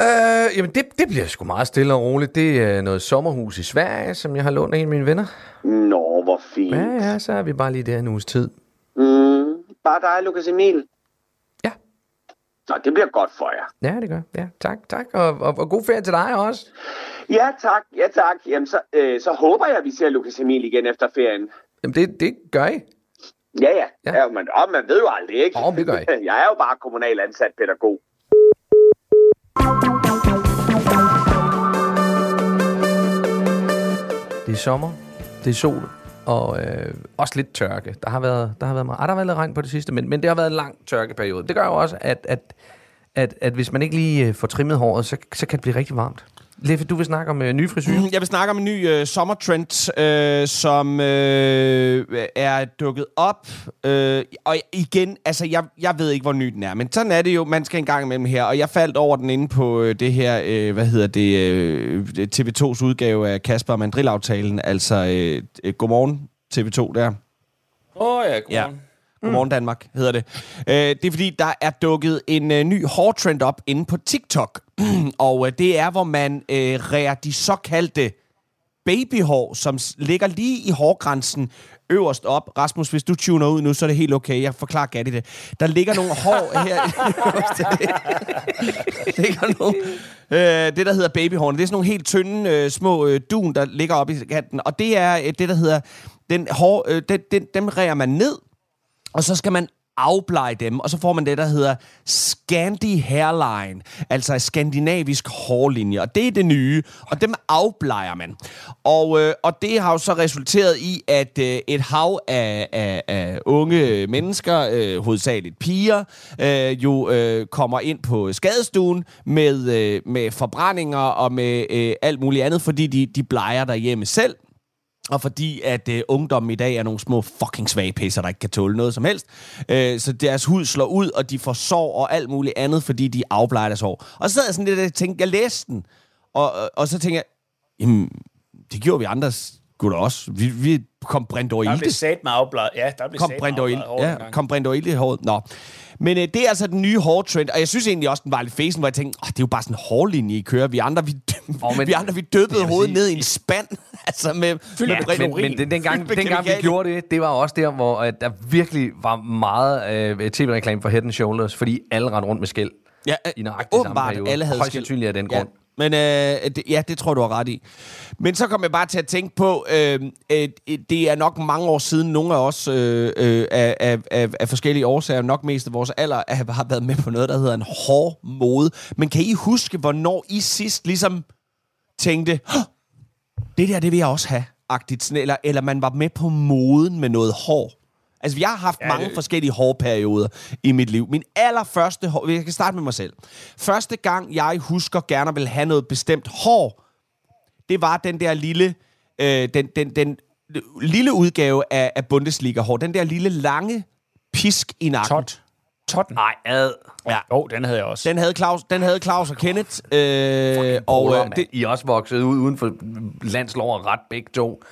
Speaker 3: Øh, jamen, det, det bliver sgu meget stille og roligt. Det er noget sommerhus i Sverige, som jeg har lånt af en af mine venner.
Speaker 9: Nå, hvor fint.
Speaker 3: Ja, ja, så er vi bare lige der en uges tid.
Speaker 9: Mm, bare dig, Lukas Emil.
Speaker 3: Ja.
Speaker 10: Så det bliver godt for jer.
Speaker 3: Ja, det gør. Ja, tak, tak. Og, og, og god ferie til dig også.
Speaker 10: Ja, tak. Ja, tak. Jamen, så, øh, så håber jeg, at vi ser Lukas Emil igen efter ferien.
Speaker 3: Jamen, det, det gør I.
Speaker 10: Ja, ja.
Speaker 3: Ja.
Speaker 10: ja. men, og man ved jo aldrig, ikke?
Speaker 3: Åh, det gør I. [LAUGHS]
Speaker 10: jeg er jo bare kommunal ansat pædagog.
Speaker 3: Er sommer, det er sol, og øh, også lidt tørke. Der har været, der har været, meget, ah, der har været lidt regn på det sidste, men, men det har været en lang tørkeperiode. Det gør jo også, at, at, at, at hvis man ikke lige øh, får trimmet håret, så, så kan det blive rigtig varmt. Leffe, du vil snakke om øh, nye frisyrer.
Speaker 4: Jeg vil snakke om en ny øh, sommertrend, øh, som øh, er dukket op. Øh, og igen, altså, jeg, jeg ved ikke, hvor ny den er, men sådan er det jo. Man skal en gang imellem her. Og jeg faldt over den inde på øh, det her, øh, hvad hedder det, øh, TV2's udgave af Kasper og Mandrill-aftalen. Altså, øh, øh, godmorgen TV2 der.
Speaker 5: Åh oh, ja,
Speaker 4: Ja.
Speaker 5: Godmorgen.
Speaker 4: Godmorgen Danmark, hedder det. Øh, det er fordi, der er dukket en øh, ny hårtrend op inde på TikTok. [CLEARS THROAT] og øh, det er, hvor man øh, rærer de såkaldte babyhår, som ligger lige i hårgrænsen øverst op. Rasmus, hvis du tuner ud nu, så er det helt okay. Jeg forklarer Gatti det. Der ligger nogle hår her. [LAUGHS] [LAUGHS] Ligger nogle, øh, det, der hedder babyhårene. Det er sådan nogle helt tynde, øh, små øh, dun, der ligger oppe i kanten. Og det er øh, det, der hedder... Den hår, øh, den, den, dem rærer man ned, og så skal man afblege dem, og så får man det, der hedder Scandi Hairline, altså skandinavisk hårlinje, og det er det nye, og dem afblejer man. Og, øh, og det har jo så resulteret i, at øh, et hav af, af, af unge mennesker, øh, hovedsageligt piger, øh, jo øh, kommer ind på skadestuen med, øh, med forbrændinger og med øh, alt muligt andet, fordi de, de bleger derhjemme selv. Og fordi at øh, ungdommen i dag er nogle små fucking svage pisser, der ikke kan tåle noget som helst. Øh, så deres hud slår ud, og de får sår og alt muligt andet, fordi de afblejer deres hår. Og så sad jeg sådan lidt og tænkte, jeg læste den. Og, og, og så tænkte jeg, jamen, det gjorde vi andre gutter også. Vi, vi kom Brent over
Speaker 5: Der blev sat med afbladet. Ja, der blev
Speaker 4: Kom
Speaker 5: sat med afbladet
Speaker 4: Ja, kom Brent Oil i håret. Nå. Men øh, det er altså den nye hårtrend, og jeg synes egentlig også, den var lidt fæsen, hvor jeg tænkte, oh, det er jo bare sådan en hårlinje, I kører. Vi andre, vi,
Speaker 3: Åh, men- [LAUGHS]
Speaker 4: vi, andre, vi døbede hovedet
Speaker 3: sige-
Speaker 4: ned i en spand. [LAUGHS] altså med, med
Speaker 3: Ja,
Speaker 4: Brent
Speaker 3: men, men den, dengang,
Speaker 4: Fyldt med
Speaker 3: dengang vi gjorde det, det var også der, hvor at der virkelig var meget øh, tv-reklame for Head and Shoulders, fordi alle rendte rundt med skæld
Speaker 4: Ja, øh,
Speaker 3: i nøjagtig samme
Speaker 4: åbenbart,
Speaker 3: periode.
Speaker 4: alle havde
Speaker 3: Højst sandsynligt af den
Speaker 4: Ja. Men øh, det, ja, det tror du har ret i. Men så kom jeg bare til at tænke på, øh, øh, det er nok mange år siden, nogle af os øh, øh, af, af, af, af forskellige årsager, nok mest af vores alder, har været med på noget, der hedder en hård mode. Men kan I huske, hvornår I sidst ligesom tænkte, det der, det vil jeg også have, agtigt, eller, eller man var med på moden med noget hår? Altså, jeg har haft ja, mange
Speaker 5: det-
Speaker 4: forskellige hårperioder i mit liv. Min allerførste hår... Jeg kan starte med mig selv. Første gang, jeg husker gerne vil have noget bestemt hår, det var den der lille... Øh, den, den, den lille udgave af, af Bundesliga-hår. Den der lille lange pisk i nakken.
Speaker 5: Tot. Totten.
Speaker 3: Nej, ad.
Speaker 4: Ja.
Speaker 5: Jo, den havde jeg også.
Speaker 4: Den havde Claus, den havde Claus og Kenneth. Øh, og øh, det,
Speaker 3: I også vokset ud uden for landslov og ret begge to.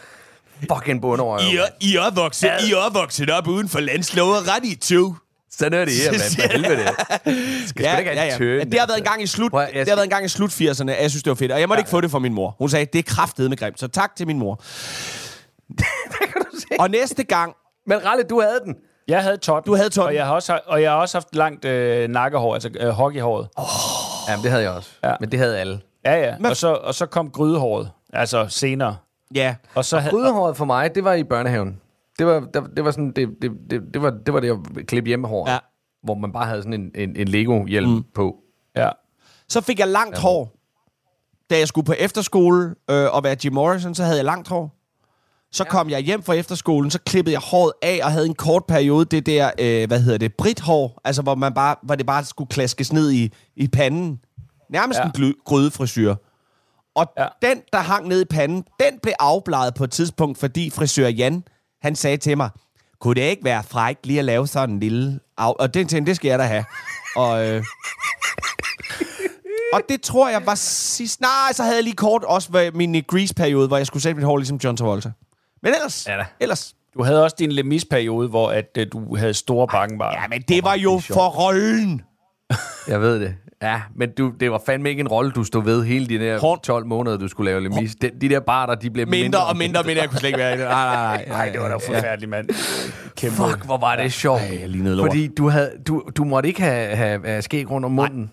Speaker 3: Fucking bunderøv.
Speaker 4: I, er, I, er vokset, I er vokset op uden for landslovet ret i to.
Speaker 3: Sådan er det her, mand. For [LAUGHS] helvede. Skal
Speaker 4: Ja,
Speaker 3: ikke
Speaker 4: ja,
Speaker 3: en
Speaker 4: ja.
Speaker 3: tøn,
Speaker 4: Men Det har været en
Speaker 3: altså.
Speaker 4: gang i slut,
Speaker 3: Prøv jeg
Speaker 4: det har været en gang i slut 80'erne, at jeg synes, det var fedt. Og jeg måtte ikke få det fra min mor. Hun sagde, det er kraftedet med grimt, så tak til min mor. [LAUGHS] og næste gang,
Speaker 3: Men Ralle, du havde den.
Speaker 5: Jeg havde totten.
Speaker 4: Du havde totten.
Speaker 5: Og jeg har også, og jeg har også haft langt øh, nakkehår, altså øh, hockeyhåret. Oh.
Speaker 3: Jamen, det havde jeg også.
Speaker 5: Ja.
Speaker 3: Men det havde alle.
Speaker 5: Ja, ja. Og så, og så kom grydehåret, altså senere.
Speaker 4: Ja,
Speaker 5: Og så havde,
Speaker 3: Grydehåret for mig, det var i børnehaven. Det var, det, det var sådan, det, det, det, det var det, var det at klippe hjemmehår.
Speaker 4: Ja.
Speaker 3: Hvor man bare havde sådan en, en, en Lego-hjelm mm. på.
Speaker 5: ja.
Speaker 4: så fik jeg langt hår. Da jeg skulle på efterskole øh, og være Jim Morrison, så havde jeg langt hår. Så kom jeg hjem fra efterskolen, så klippede jeg håret af og havde en kort periode det der, øh, hvad hedder det, brithår, altså hvor, man bare, hvor det bare skulle klaskes ned i, i panden. Nærmest
Speaker 5: Ja.
Speaker 4: en gly- grydefrisyr. Og ja. Den, der hang ned i panden, den blev afbladet på et tidspunkt, fordi frisør Jan, han sagde til mig, kunne det ikke være frækt lige at lave sådan en lille... Af-? Og det tænkte det skal jeg da have. [LAUGHS] og, øh, og det tror jeg var sidst... Nej, så havde jeg lige kort også min Grease-periode, hvor jeg skulle sætte mit hår ligesom John Travolta. Men ellers...
Speaker 3: Ja da.
Speaker 4: ellers
Speaker 5: Du havde også din Lemis-periode, hvor at, øh, du havde store bakkenbarer.
Speaker 4: ja, men det var jo for rollen.
Speaker 3: Jeg ved det. Ja, men du, det var fandme ikke en rolle, du stod ved hele de der
Speaker 4: Horn-
Speaker 3: 12 måneder, du skulle lave Lemis. De, de der barter, de blev
Speaker 4: Mindre,
Speaker 3: mindre,
Speaker 4: og mindre og mindre. Jeg kunne slet ikke være i det. Nej, nej, nej.
Speaker 5: Nej, det var da forfærdeligt, mand. Kæmpe.
Speaker 3: Fuck, hvor var det sjovt.
Speaker 4: Ej, jeg lignede lort.
Speaker 3: Fordi du, havde, du, du måtte ikke have, have, have skæg rundt om munden.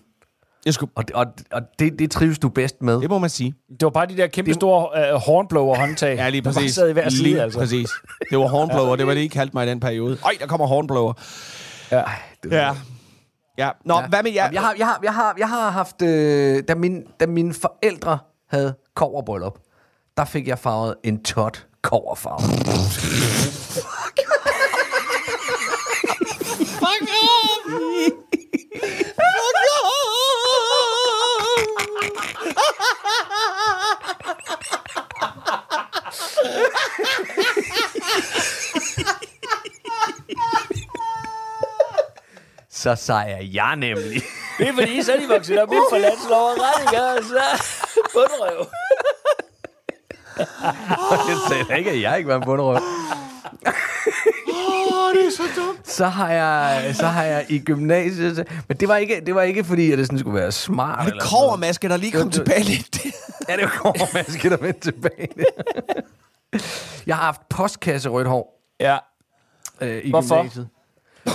Speaker 4: Jeg skulle,
Speaker 3: Og, og, og det, det trives du bedst med.
Speaker 4: det må man sige.
Speaker 5: Det var bare de der kæmpe store uh, hornblower-håndtag.
Speaker 4: Ja, lige
Speaker 5: der
Speaker 4: præcis.
Speaker 5: bare sad i hver side,
Speaker 4: lige
Speaker 5: altså.
Speaker 4: præcis. Det var hornblower, det var det, I kaldte mig i den periode. Øj, der kommer hornblower.
Speaker 5: Ja.
Speaker 4: Ja. Ja. Nå, ja. hvad med jer?
Speaker 3: Jeg har, jeg har, jeg har, jeg har haft... Øh, da, min, da mine forældre havde koverbryllup, der fik jeg farvet en tot koverfarve. [LAUGHS] Så sejrer jeg nemlig. [LAUGHS]
Speaker 5: Det er fordi, så er de vokset op inden for landslov og retninger, og så bundrøv. [LAUGHS]
Speaker 3: Jeg sagde ikke, at jeg ikke var en bunderøv.
Speaker 4: Åh, det er så dumt.
Speaker 3: Så har jeg, så har jeg i gymnasiet... Men det var ikke, det var ikke fordi, at det sådan skulle være smart.
Speaker 4: Og det kovermaske, der lige kom
Speaker 3: Det- det-
Speaker 4: tilbage lidt. [LAUGHS]
Speaker 3: Ja, det var kovermaske, der vendte tilbage. jeg har haft postkasse rødt hår
Speaker 5: Ja.
Speaker 3: øh, i
Speaker 5: Hvorfor?
Speaker 3: gymnasiet.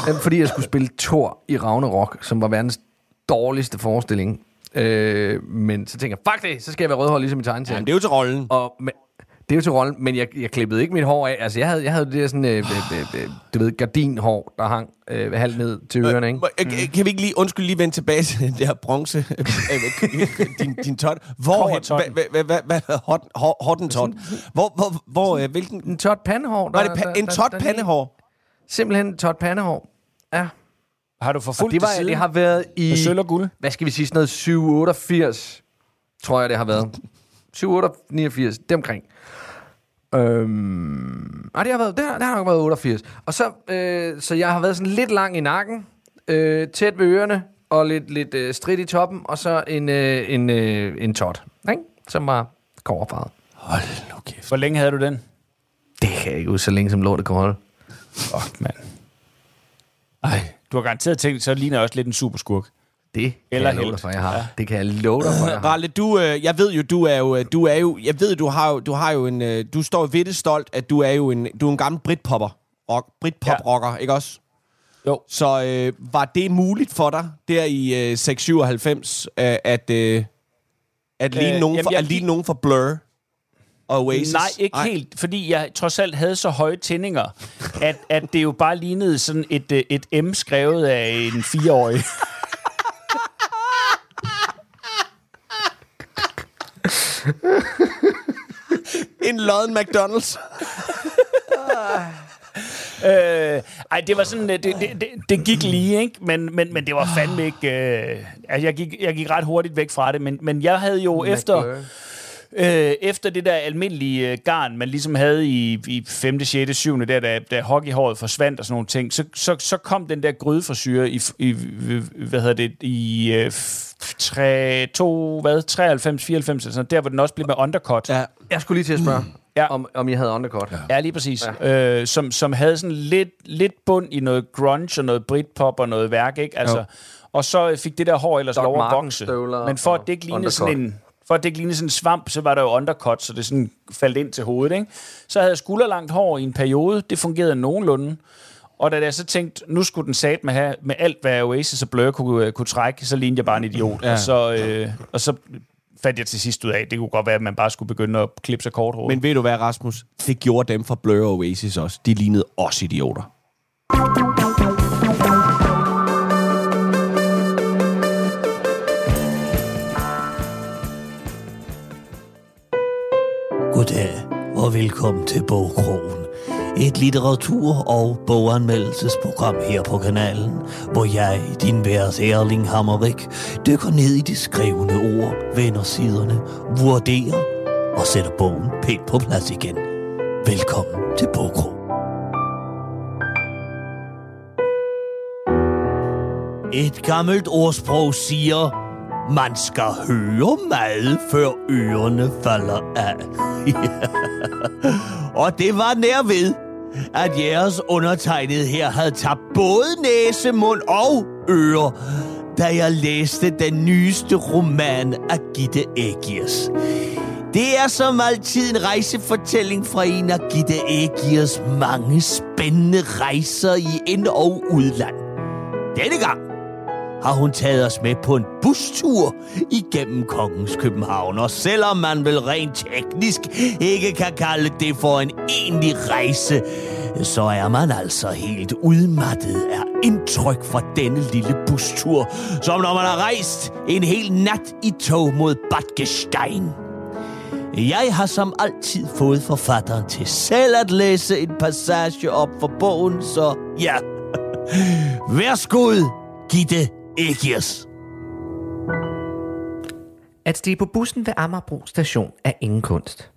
Speaker 3: Jamen, fordi jeg skulle spille Thor i Ragnarok, som var verdens dårligste forestilling. Øh, men så tænker jeg, fuck det, så skal jeg være rødhåret ligesom i tegneserien.
Speaker 4: Jamen, det er jo til rollen.
Speaker 3: Og, men, det er jo til rollen, men jeg, jeg klippede ikke mit hår af. Altså, jeg havde, jeg havde det der sådan, øh, øh, øh, øh, du ved, gardinhår, der hang øh, halvt ned til ørerne, ikke?
Speaker 4: Øh, Kan vi ikke lige, undskyld, lige vende tilbage til den der bronze, øh, din, din tot. Hvor, hvad, hvad, hvad, hvad, hot, hot, hottentot? Hvor, hvor, hvor, øh, hvilken,
Speaker 3: En tot pandehår.
Speaker 4: var det en tot pandehår?
Speaker 3: Simpelthen en tot pandehår. Ja.
Speaker 5: Har du
Speaker 3: Og
Speaker 5: forfulgt
Speaker 3: det, var,
Speaker 5: siden?
Speaker 3: det har været i,
Speaker 5: Med sølv og guld?
Speaker 3: hvad skal vi sige, sådan noget 788, tror jeg, det har været. 789, det omkring. Øhm, nej, det har, været, det, har, det har nok været 88. Og så, øh, så jeg har været sådan lidt lang i nakken, øh, tæt ved ørerne, og lidt, lidt øh, stridt i toppen, og så en, øh, en, øh, en tot, ikke? som var koverfarvet.
Speaker 4: Hold nu kæft.
Speaker 5: Hvor længe havde du den?
Speaker 3: Det kan jeg ikke huske, så længe som lortet kan holde.
Speaker 5: Fuck, mand. Ej, du har garanteret tænkt, så ligner jeg også lidt en superskurk.
Speaker 3: Det kan
Speaker 5: Eller
Speaker 3: jeg love dig for, jeg har. Ja. Det kan jeg love dig for, jeg har.
Speaker 4: Ralle, du, øh, jeg ved jo, du er jo, øh, du er jo, jeg ved, du har jo, du har jo en, øh, du står ved det stolt, at du er jo en, du er en gammel britpopper, rock, britpop-rocker, ikke også?
Speaker 5: Jo.
Speaker 4: Så øh, var det muligt for dig, der i øh, 697, øh, at, øh, at ligne
Speaker 5: Øh,
Speaker 4: nogen,
Speaker 5: jamen,
Speaker 4: for, at ligne
Speaker 5: gik-
Speaker 4: nogen for Blur og Oasis?
Speaker 5: Nej, ikke Ej. helt, fordi jeg trods alt havde så høje tændinger, at, at det jo bare lignede sådan et, øh, et M skrevet af en fireårig. [LAUGHS]
Speaker 4: En lodden McDonald's.
Speaker 5: Øh, ej, det var sådan, øh, det, det, det, det gik lige, ikke? Men, men, men det var fandme ikke... Øh, altså, jeg gik, jeg gik ret hurtigt væk fra det, men, men jeg havde jo efter... Øh, efter det der almindelige øh, garn, man ligesom havde i, i 5., 6., 7., der, da, da hockeyhåret forsvandt og sådan nogle ting, så, så, så kom den der grydefrisyre i, i, hvad hedder det, i øh, f- tre, to, hvad, 93, 94, eller sådan der hvor den også blev med undercut.
Speaker 4: Ja.
Speaker 3: Jeg skulle lige til at spørge,
Speaker 5: Ja.
Speaker 3: ja. om, om jeg havde undercut. Ja.
Speaker 5: Ja, lige præcis. Ja. Øh, som, som havde sådan lidt, lidt bund i noget grunge og noget britpop og noget værk, ikke? Altså, og så fik det der hår ellers
Speaker 3: Doc
Speaker 5: lov at vokse. Men for at det ikke lignede sådan en for at det ikke lignede sådan en svamp, så var der jo undercut, så det sådan faldt ind til hovedet. Ikke? Så havde jeg skulderlangt hår i en periode. Det fungerede nogenlunde. Og da jeg så tænkte, nu skulle den sat med have med alt, hvad Oasis og Blur kunne, øh, kunne trække, så lignede jeg bare en idiot. Ja. Og, så, øh, og så fandt jeg til sidst ud af, det kunne godt være, at man bare skulle begynde at klippe sig kort hår.
Speaker 4: Men ved du hvad, Rasmus? Det gjorde dem fra Blur og Oasis også. De lignede os idioter.
Speaker 11: Goddag og velkommen til Bogkrogen. Et litteratur- og boganmeldelsesprogram her på kanalen, hvor jeg, din værs Erling Hammerik, dykker ned i de skrevne ord, vender siderne, vurderer og sætter bogen pænt på plads igen. Velkommen til Bogkrogen. Et gammelt ordsprog siger, man skal høre meget, før ørerne falder af. [LAUGHS] Og det var nærved, at jeres undertegnet her havde tabt både næse, mund og ører, da jeg læste den nyeste roman af Gitte Ægiers. Det er som altid en rejsefortælling fra en af Gitte Ægiers mange spændende rejser i ind- og udland. Denne gang har hun taget os med på en bustur igennem Kongens København. Og selvom man vel rent teknisk ikke kan kalde det for en egentlig rejse, så er man altså helt udmattet af indtryk fra denne lille bustur, som når man har rejst en hel nat i tog mod Badgestein. Jeg har som altid fået forfatteren til selv at læse en passage op for bogen, så ja. [LAUGHS] Værsgod, Gitte Ægirs.
Speaker 3: At stige på bussen ved Amagerbro station er ingen kunst.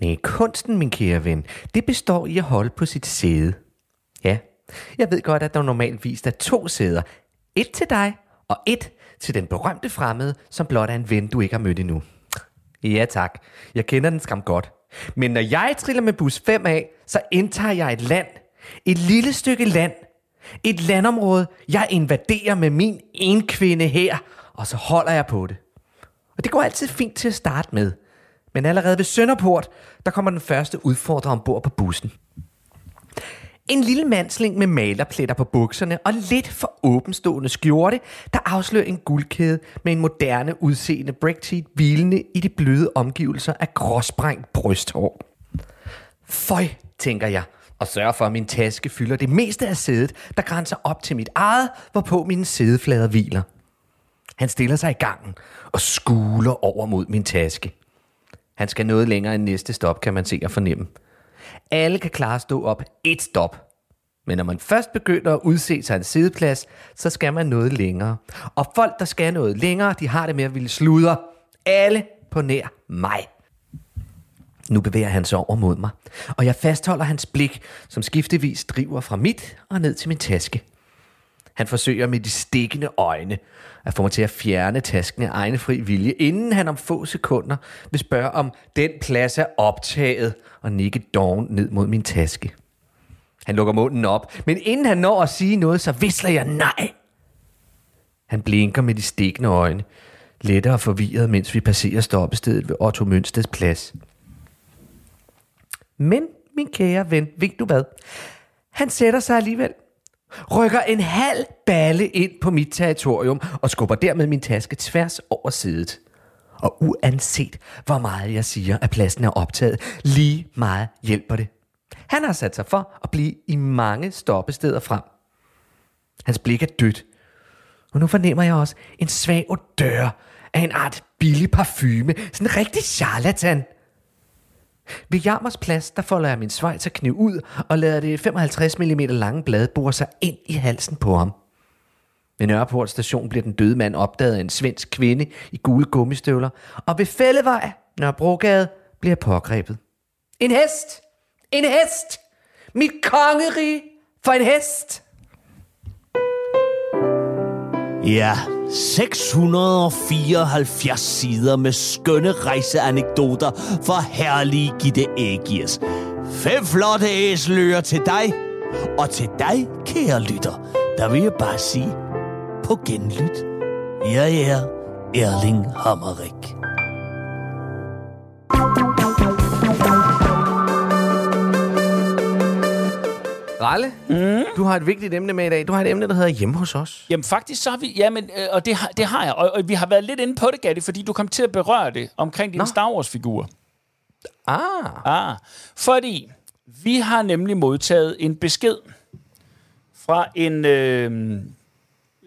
Speaker 3: Nej, kunsten, min kære ven, det består i at holde på sit sæde. Ja, jeg ved godt, at der normalvis er to sæder. Et til dig, og et til den berømte fremmede, som blot er en ven, du ikke har mødt endnu. Ja tak, jeg kender den skam godt. Men når jeg triller med bus 5 af, så indtager jeg et land. Et lille stykke land. Et landområde, jeg invaderer med min enkvinde her, og så holder jeg på det. Og det går altid fint til at starte med. Men allerede ved Sønderport, der kommer den første udfordrer ombord på bussen. En lille mandsling med malerpletter på bukserne og lidt for åbenstående skjorte, der afslører en guldkæde med en moderne udseende bricktee hvilende i de bløde omgivelser af gråsprængt brysthår. Føj, tænker jeg, og sørger for, at min taske fylder det meste af sædet, der grænser op til mit eget, hvorpå mine sædeflader hviler. Han stiller sig i gangen og skuler over mod min taske. Han skal noget længere end næste stop, kan man se og fornemme. Alle kan klare at stå op et stop. Men når man først begynder at udse sig en sideplads, så skal man noget længere. Og folk, der skal noget længere, de har det med at ville sludre. Alle på nær mig. Nu bevæger han sig over mod mig, og jeg fastholder hans blik, som skiftevis driver fra mit og ned til min taske. Han forsøger med de stikkende øjne at få mig til at fjerne tasken af egen fri vilje, inden han om få sekunder vil spørge, om den plads er optaget, og nikke doven ned mod min taske. Han lukker munden op, men inden han når at sige noget, så visler jeg nej. Han blinker med de stikkende øjne, lettere forvirret, mens vi passerer stoppestedet ved Otto Mønsteds plads. Men, min kære ven, ved du hvad? Han sætter sig alligevel rykker en halv balle ind på mit territorium og skubber dermed min taske tværs over sædet. Og uanset hvor meget jeg siger, at pladsen er optaget, lige meget hjælper det. Han har sat sig for at blive i mange stoppesteder frem. Hans blik er dødt. Og nu fornemmer jeg også en svag odør af en art billig parfume. Sådan en rigtig charlatan. Ved Jammers plads, der folder jeg min svejserkniv ud og lader det 55 mm lange blad bore sig ind i halsen på ham. Ved Nørreport station bliver den døde mand opdaget af en svensk kvinde i gule gummistøvler, og ved Fællevej, Nørrebrogade, bliver pågrebet. En hest! En hest! Mit kongerige for en hest!
Speaker 11: Ja, 674 sider med skønne rejseanekdoter fra herlige Gitte Ægiers. Fem flotte æseløer til dig, og til dig, kære lytter, der vil jeg bare sige på genlyt. Jeg er Erling Hammerik.
Speaker 3: Ralle, mm. du har et vigtigt emne med i dag. Du har et emne, der hedder hjemme hos os.
Speaker 5: Jamen faktisk så har vi, jamen, øh, og det har, det har jeg, og, og vi har været lidt inde på det, Gatti, fordi du kom til at berøre det omkring din
Speaker 3: Nå.
Speaker 5: Star Wars-figur.
Speaker 3: Ah,
Speaker 5: Ah, fordi vi har nemlig modtaget en besked fra en øh,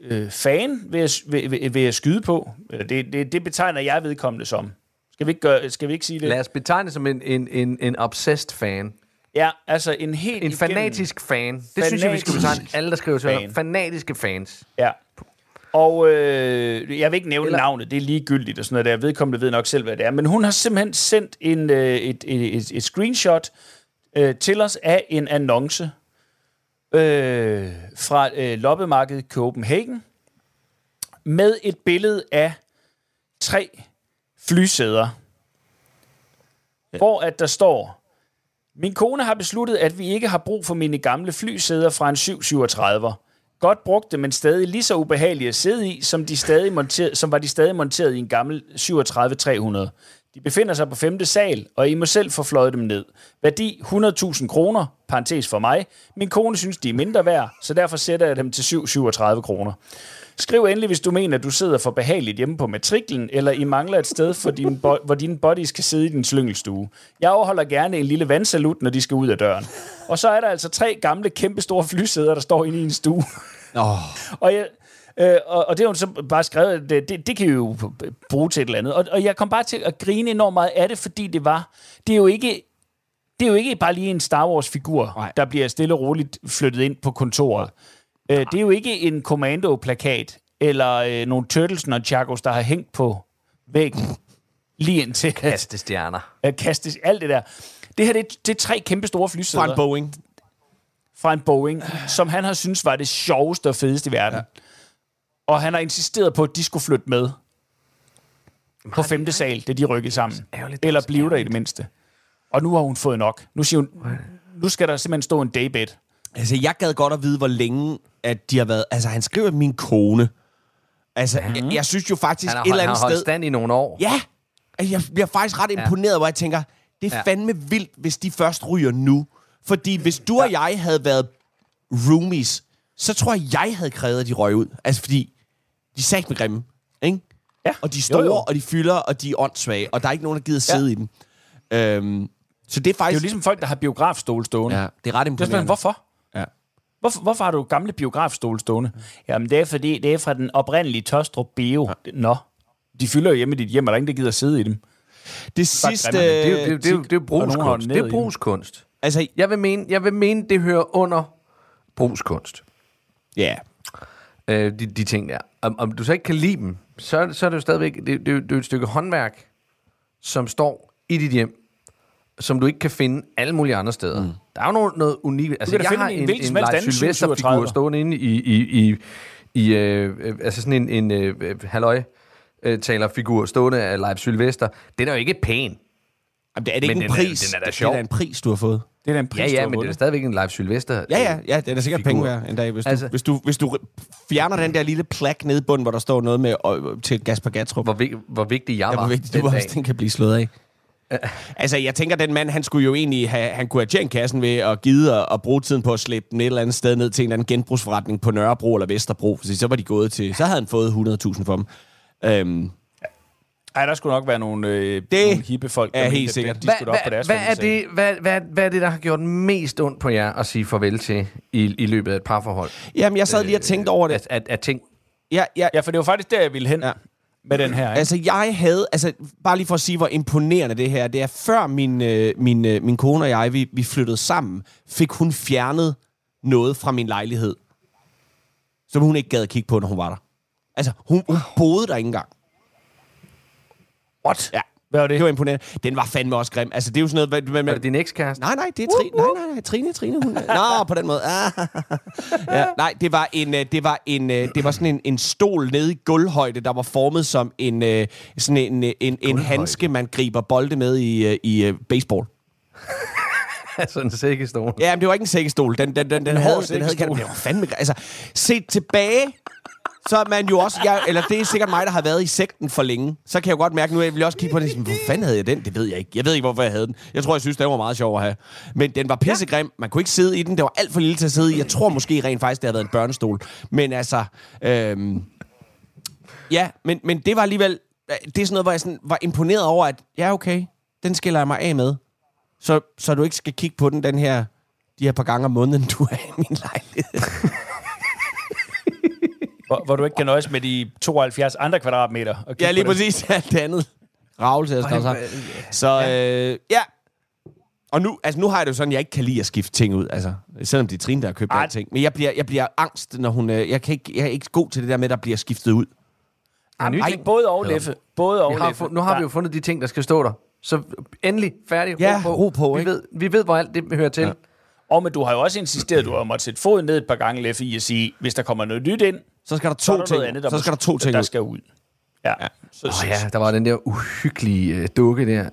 Speaker 5: øh, fan, vil jeg, vil, vil, vil jeg skyde på. Det, det, det betegner jeg vedkommende som. Skal vi ikke, gøre, skal vi ikke sige det?
Speaker 3: lad os betegne det som en, en, en, en obsessed fan.
Speaker 5: Ja, altså en helt
Speaker 3: En fanatisk fan. Det synes jeg, vi skal
Speaker 5: Fanatisk
Speaker 3: betegne alle, der skriver til
Speaker 5: fan.
Speaker 3: Fanatiske fans.
Speaker 5: Ja. Og øh, jeg vil ikke nævne
Speaker 3: Eller-
Speaker 5: navnet, det er ligegyldigt og sådan noget der. Jeg vedkommende ved nok selv, hvad det er. Men hun har simpelthen sendt en, øh, et, et, et, et screenshot øh, til os af en annonce øh, fra øh, loppemarkedet Copenhagen med et billede af tre flysæder, hvor at der står, min kone har besluttet, at vi ikke har brug for mine gamle flysæder fra en 737. Godt brugte, men stadig lige så ubehagelige at sidde i, som, de stadig monteret, som var de stadig monteret i en gammel 37-300. De befinder sig på 5. sal, og I må selv få fløjet dem ned. Værdi 100.000 kroner, parentes for mig. Min kone synes, de er mindre værd, så derfor sætter jeg dem til 737 kroner. Skriv endelig, hvis du mener, at du sidder for behageligt hjemme på matriklen, eller I mangler et sted, for din bo- hvor dine bodies kan sidde i din slyngelstue. Jeg overholder gerne en lille vandsalut, når de skal ud af døren. Og så er der altså tre gamle, kæmpestore flysæder, der står inde i en stue.
Speaker 4: Åh, [LAUGHS]
Speaker 5: Og, jeg, øh, og, og det har hun så bare skrevet, det, det, det kan vi jo bruge til et eller andet. Og, og jeg kom bare til at grine enormt meget af det, fordi det var, det er jo ikke, det er jo ikke bare lige en Star Wars-figur,
Speaker 4: Nej.
Speaker 5: der bliver stille og roligt flyttet ind på kontoret. Øh, det er jo ikke en Commando-plakat, eller øh, nogle Turtles Nunchakos, der har hængt på væggen, lige indtil at,
Speaker 3: Kaste stjerner.
Speaker 5: at kaste alt det der. Det her, det, er- det er tre kæmpe store flysæder
Speaker 4: fra en Boeing.
Speaker 5: fra en Boeing, som han har synes var det sjoveste og fedeste i verden. Ja. Og han har insisteret på, at de skulle flytte med på femte sal, det de rykkede sammen.
Speaker 3: ærgerligt,
Speaker 5: Eller
Speaker 3: er
Speaker 5: blive der i det mindste. Og nu har hun fået nok. Nu siger hun, nu skal der simpelthen stå en daybed.
Speaker 4: Altså, jeg gad godt at vide, hvor længe at de har været... Altså, han skriver min kone. Altså, jeg, jeg synes jo faktisk
Speaker 3: Han har,
Speaker 4: et eller
Speaker 3: han
Speaker 4: andet
Speaker 3: har holdt
Speaker 4: sted...
Speaker 3: stand i nogle år.
Speaker 4: Ja! Altså, jeg bliver faktisk ret imponeret, hvor jeg tænker, det er
Speaker 3: Ja.
Speaker 4: fandme vildt, hvis de først ryger nu. Fordi hvis du og jeg havde været roomies, så tror jeg, jeg havde krævet, at de røg ud. Altså, fordi de sagde med grimme, ikke?
Speaker 5: Ja.
Speaker 4: Og de er store,
Speaker 5: Jo, jo.
Speaker 4: og de fylder, og de er åndssvage, og der er ikke nogen, der gider sidde
Speaker 5: Ja.
Speaker 4: i dem. Øhm, så det er
Speaker 5: Det er
Speaker 4: faktisk...
Speaker 5: jo ligesom folk, der har biografstol stående.
Speaker 4: Ja, det er ret
Speaker 5: Det er
Speaker 4: imponerende.
Speaker 5: sådan, hvorfor? Hvorfor, hvorfor har du gamle biografstol stående? Jamen, det er fordi, det er fra den oprindelige Tostrup Bio. Ja. Nå, de fylder jo hjemme i dit hjem, og der er ingen, der gider sidde i dem.
Speaker 4: Det sidste...
Speaker 3: Det er, jo- det, er, jo- det, er, er brugskunst. Det er brugskunst.
Speaker 4: Altså,
Speaker 3: Jeg vil mene, jeg vil mene det hører under brugskunst.
Speaker 4: ja.
Speaker 3: øh, de, de ting der. Om, om du så ikke kan lide dem, så, så er det jo stadigvæk det, det, er det er jo et stykke håndværk, som står i dit hjem, som du ikke kan finde alle mulige andre steder. Mm. Der er jo noget, noget unikt. Altså, jeg har
Speaker 5: en
Speaker 3: en, en
Speaker 5: anden
Speaker 3: Sylvester-figur
Speaker 5: 737'er.
Speaker 3: stående inde i, i, i, i øh, øh, altså sådan en, en øh, øh, halløj øh, talerfigur stående af Leif Sylvester. Den er jo ikke pæn.
Speaker 4: Jamen, det er det ikke
Speaker 3: Men
Speaker 4: en
Speaker 3: den er-
Speaker 4: pris?
Speaker 3: den er da
Speaker 4: det,
Speaker 3: sjov.
Speaker 4: Det er en pris, du har fået.
Speaker 5: Det er da en pris,
Speaker 3: Ja,
Speaker 5: du
Speaker 3: ja, men det er stadigvæk en Leif Sylvester.
Speaker 4: Ja, ja, ja, det er da sikkert
Speaker 3: figur.
Speaker 4: penge værd en dag. Hvis du,
Speaker 3: Altså-
Speaker 4: altså, hvis, du, hvis du fjerner den der lille plak nede i bunden, hvor der står noget med øh, til Gasper Gatrup.
Speaker 3: Hvor, vig, hvor vigtig jeg
Speaker 4: Ja,
Speaker 3: var
Speaker 4: hvor vigtigt
Speaker 3: den
Speaker 4: du var,
Speaker 3: dag.
Speaker 4: hvis den kan blive slået af. Altså, jeg tænker, den mand, han skulle jo egentlig have, han kunne have tjent kassen ved at gide at, at bruge tiden på at slæbe den et eller andet sted ned til en eller anden genbrugsforretning på Nørrebro eller Vesterbro. For så var de gået til, så havde han fået 100.000 for dem. Øhm,
Speaker 5: Ej, der skulle nok være nogle, øh,
Speaker 4: Det
Speaker 5: nogle hippe folk, der
Speaker 4: er helt sikkert.
Speaker 5: De
Speaker 3: Hvad,
Speaker 5: skulle op på deres
Speaker 3: hvad, er det, hvad, hvad, hvad er det, der har gjort mest ondt på jer at sige farvel til i, i løbet af et parforhold?
Speaker 4: jamen, jeg sad lige og tænkte over det.
Speaker 3: At, at, at ting...
Speaker 4: Ja, ja,
Speaker 5: Ja, for det var faktisk der, jeg ville hen
Speaker 4: Ja.
Speaker 5: Med den her. Ikke?
Speaker 4: Altså, jeg havde... Altså, bare lige for at sige, hvor imponerende det her det er. Før min, øh, min, øh, min kone og jeg, vi, vi flyttede sammen, fik hun fjernet noget fra min lejlighed, som hun ikke gad at kigge på, når hun var der. Altså, hun, hun boede der ikke engang.
Speaker 5: What?
Speaker 4: Ja,
Speaker 5: Hvad var det?
Speaker 4: det var imponerende. Den var fandme også grim. Altså, det er jo sådan noget... Hvad, hvad,
Speaker 3: Er det din ekskæreste?
Speaker 4: Nej, nej, det er Trine. Nej, nej, nej, Trine, Trine. Hun, [LAUGHS] nå, på den måde. Ah. [LAUGHS] Ja, nej, det var en, øh, det var en, øh, det var sådan en, en stol nede i gulvhøjde, der var formet som en, øh, sådan en, øh, en, en handske, man griber bolde med i, i baseball. [LAUGHS]
Speaker 3: Altså en sækkestol.
Speaker 4: Ja, men det var ikke en sækkestol. Den, den, den, den,
Speaker 5: En
Speaker 4: havde, den havde
Speaker 5: sækkestol.
Speaker 4: det var fandme... Altså, set tilbage, så er man jo også... Jeg, eller det er sikkert mig, der har været i sekten for længe. Så kan jeg jo godt mærke nu, jeg vil også kigge på den hvor fanden havde jeg den? Det ved jeg ikke. Jeg ved ikke, hvorfor jeg havde den. Jeg tror, jeg synes, den var meget sjov at have. Men den var pissegrim. Man kunne ikke sidde i den. Det var alt for lille til at sidde i. Jeg tror måske rent faktisk, det havde været en børnestol. Men altså... Øhm, ja, men, men det var alligevel... Det er sådan noget, hvor jeg sådan var imponeret over, at ja, okay, den skiller jeg mig af med. Så, så du ikke skal kigge på den, den her, de her par gange om måneden, du er i min lejlighed. [LAUGHS]
Speaker 5: Hvor, hvor du ikke kan nøjes med de 72 andre kvadratmeter. Og
Speaker 4: Ja, lige præcis. Alt det andet. Ravelse, jeg skrev så. Så øh, ja. Og nu, altså, nu har jeg det jo sådan, at jeg ikke kan lide at skifte ting ud. Altså, selvom det er Trine, der har købt
Speaker 5: Ej.
Speaker 4: alting. Men jeg bliver, jeg bliver angst, når hun... Øh, jeg, kan ikke, jeg er ikke god til det der med, der bliver skiftet ud.
Speaker 5: Ej, både og, Leffe. Både og,
Speaker 3: Vi har, nu har vi jo fundet de ting, der skal stå der. Så endelig, færdig,
Speaker 4: Ja,
Speaker 3: ro på.
Speaker 4: ro på,
Speaker 3: vi,
Speaker 4: ikke?
Speaker 3: ved, vi ved, hvor alt det hører til. Ja.
Speaker 5: Og men du har jo også insisteret, du har måttet sætte foden ned et par gange, Leffe, i at sige, hvis der kommer noget nyt ind,
Speaker 4: Så skal der
Speaker 5: så er
Speaker 4: to
Speaker 5: der
Speaker 4: ting.
Speaker 5: andet, der,
Speaker 4: så skal der to ting
Speaker 5: der
Speaker 4: ud.
Speaker 5: skal ud. Ja. ja. Så,
Speaker 3: Oh, ja, der var den der uhyggelige øh, dukke der.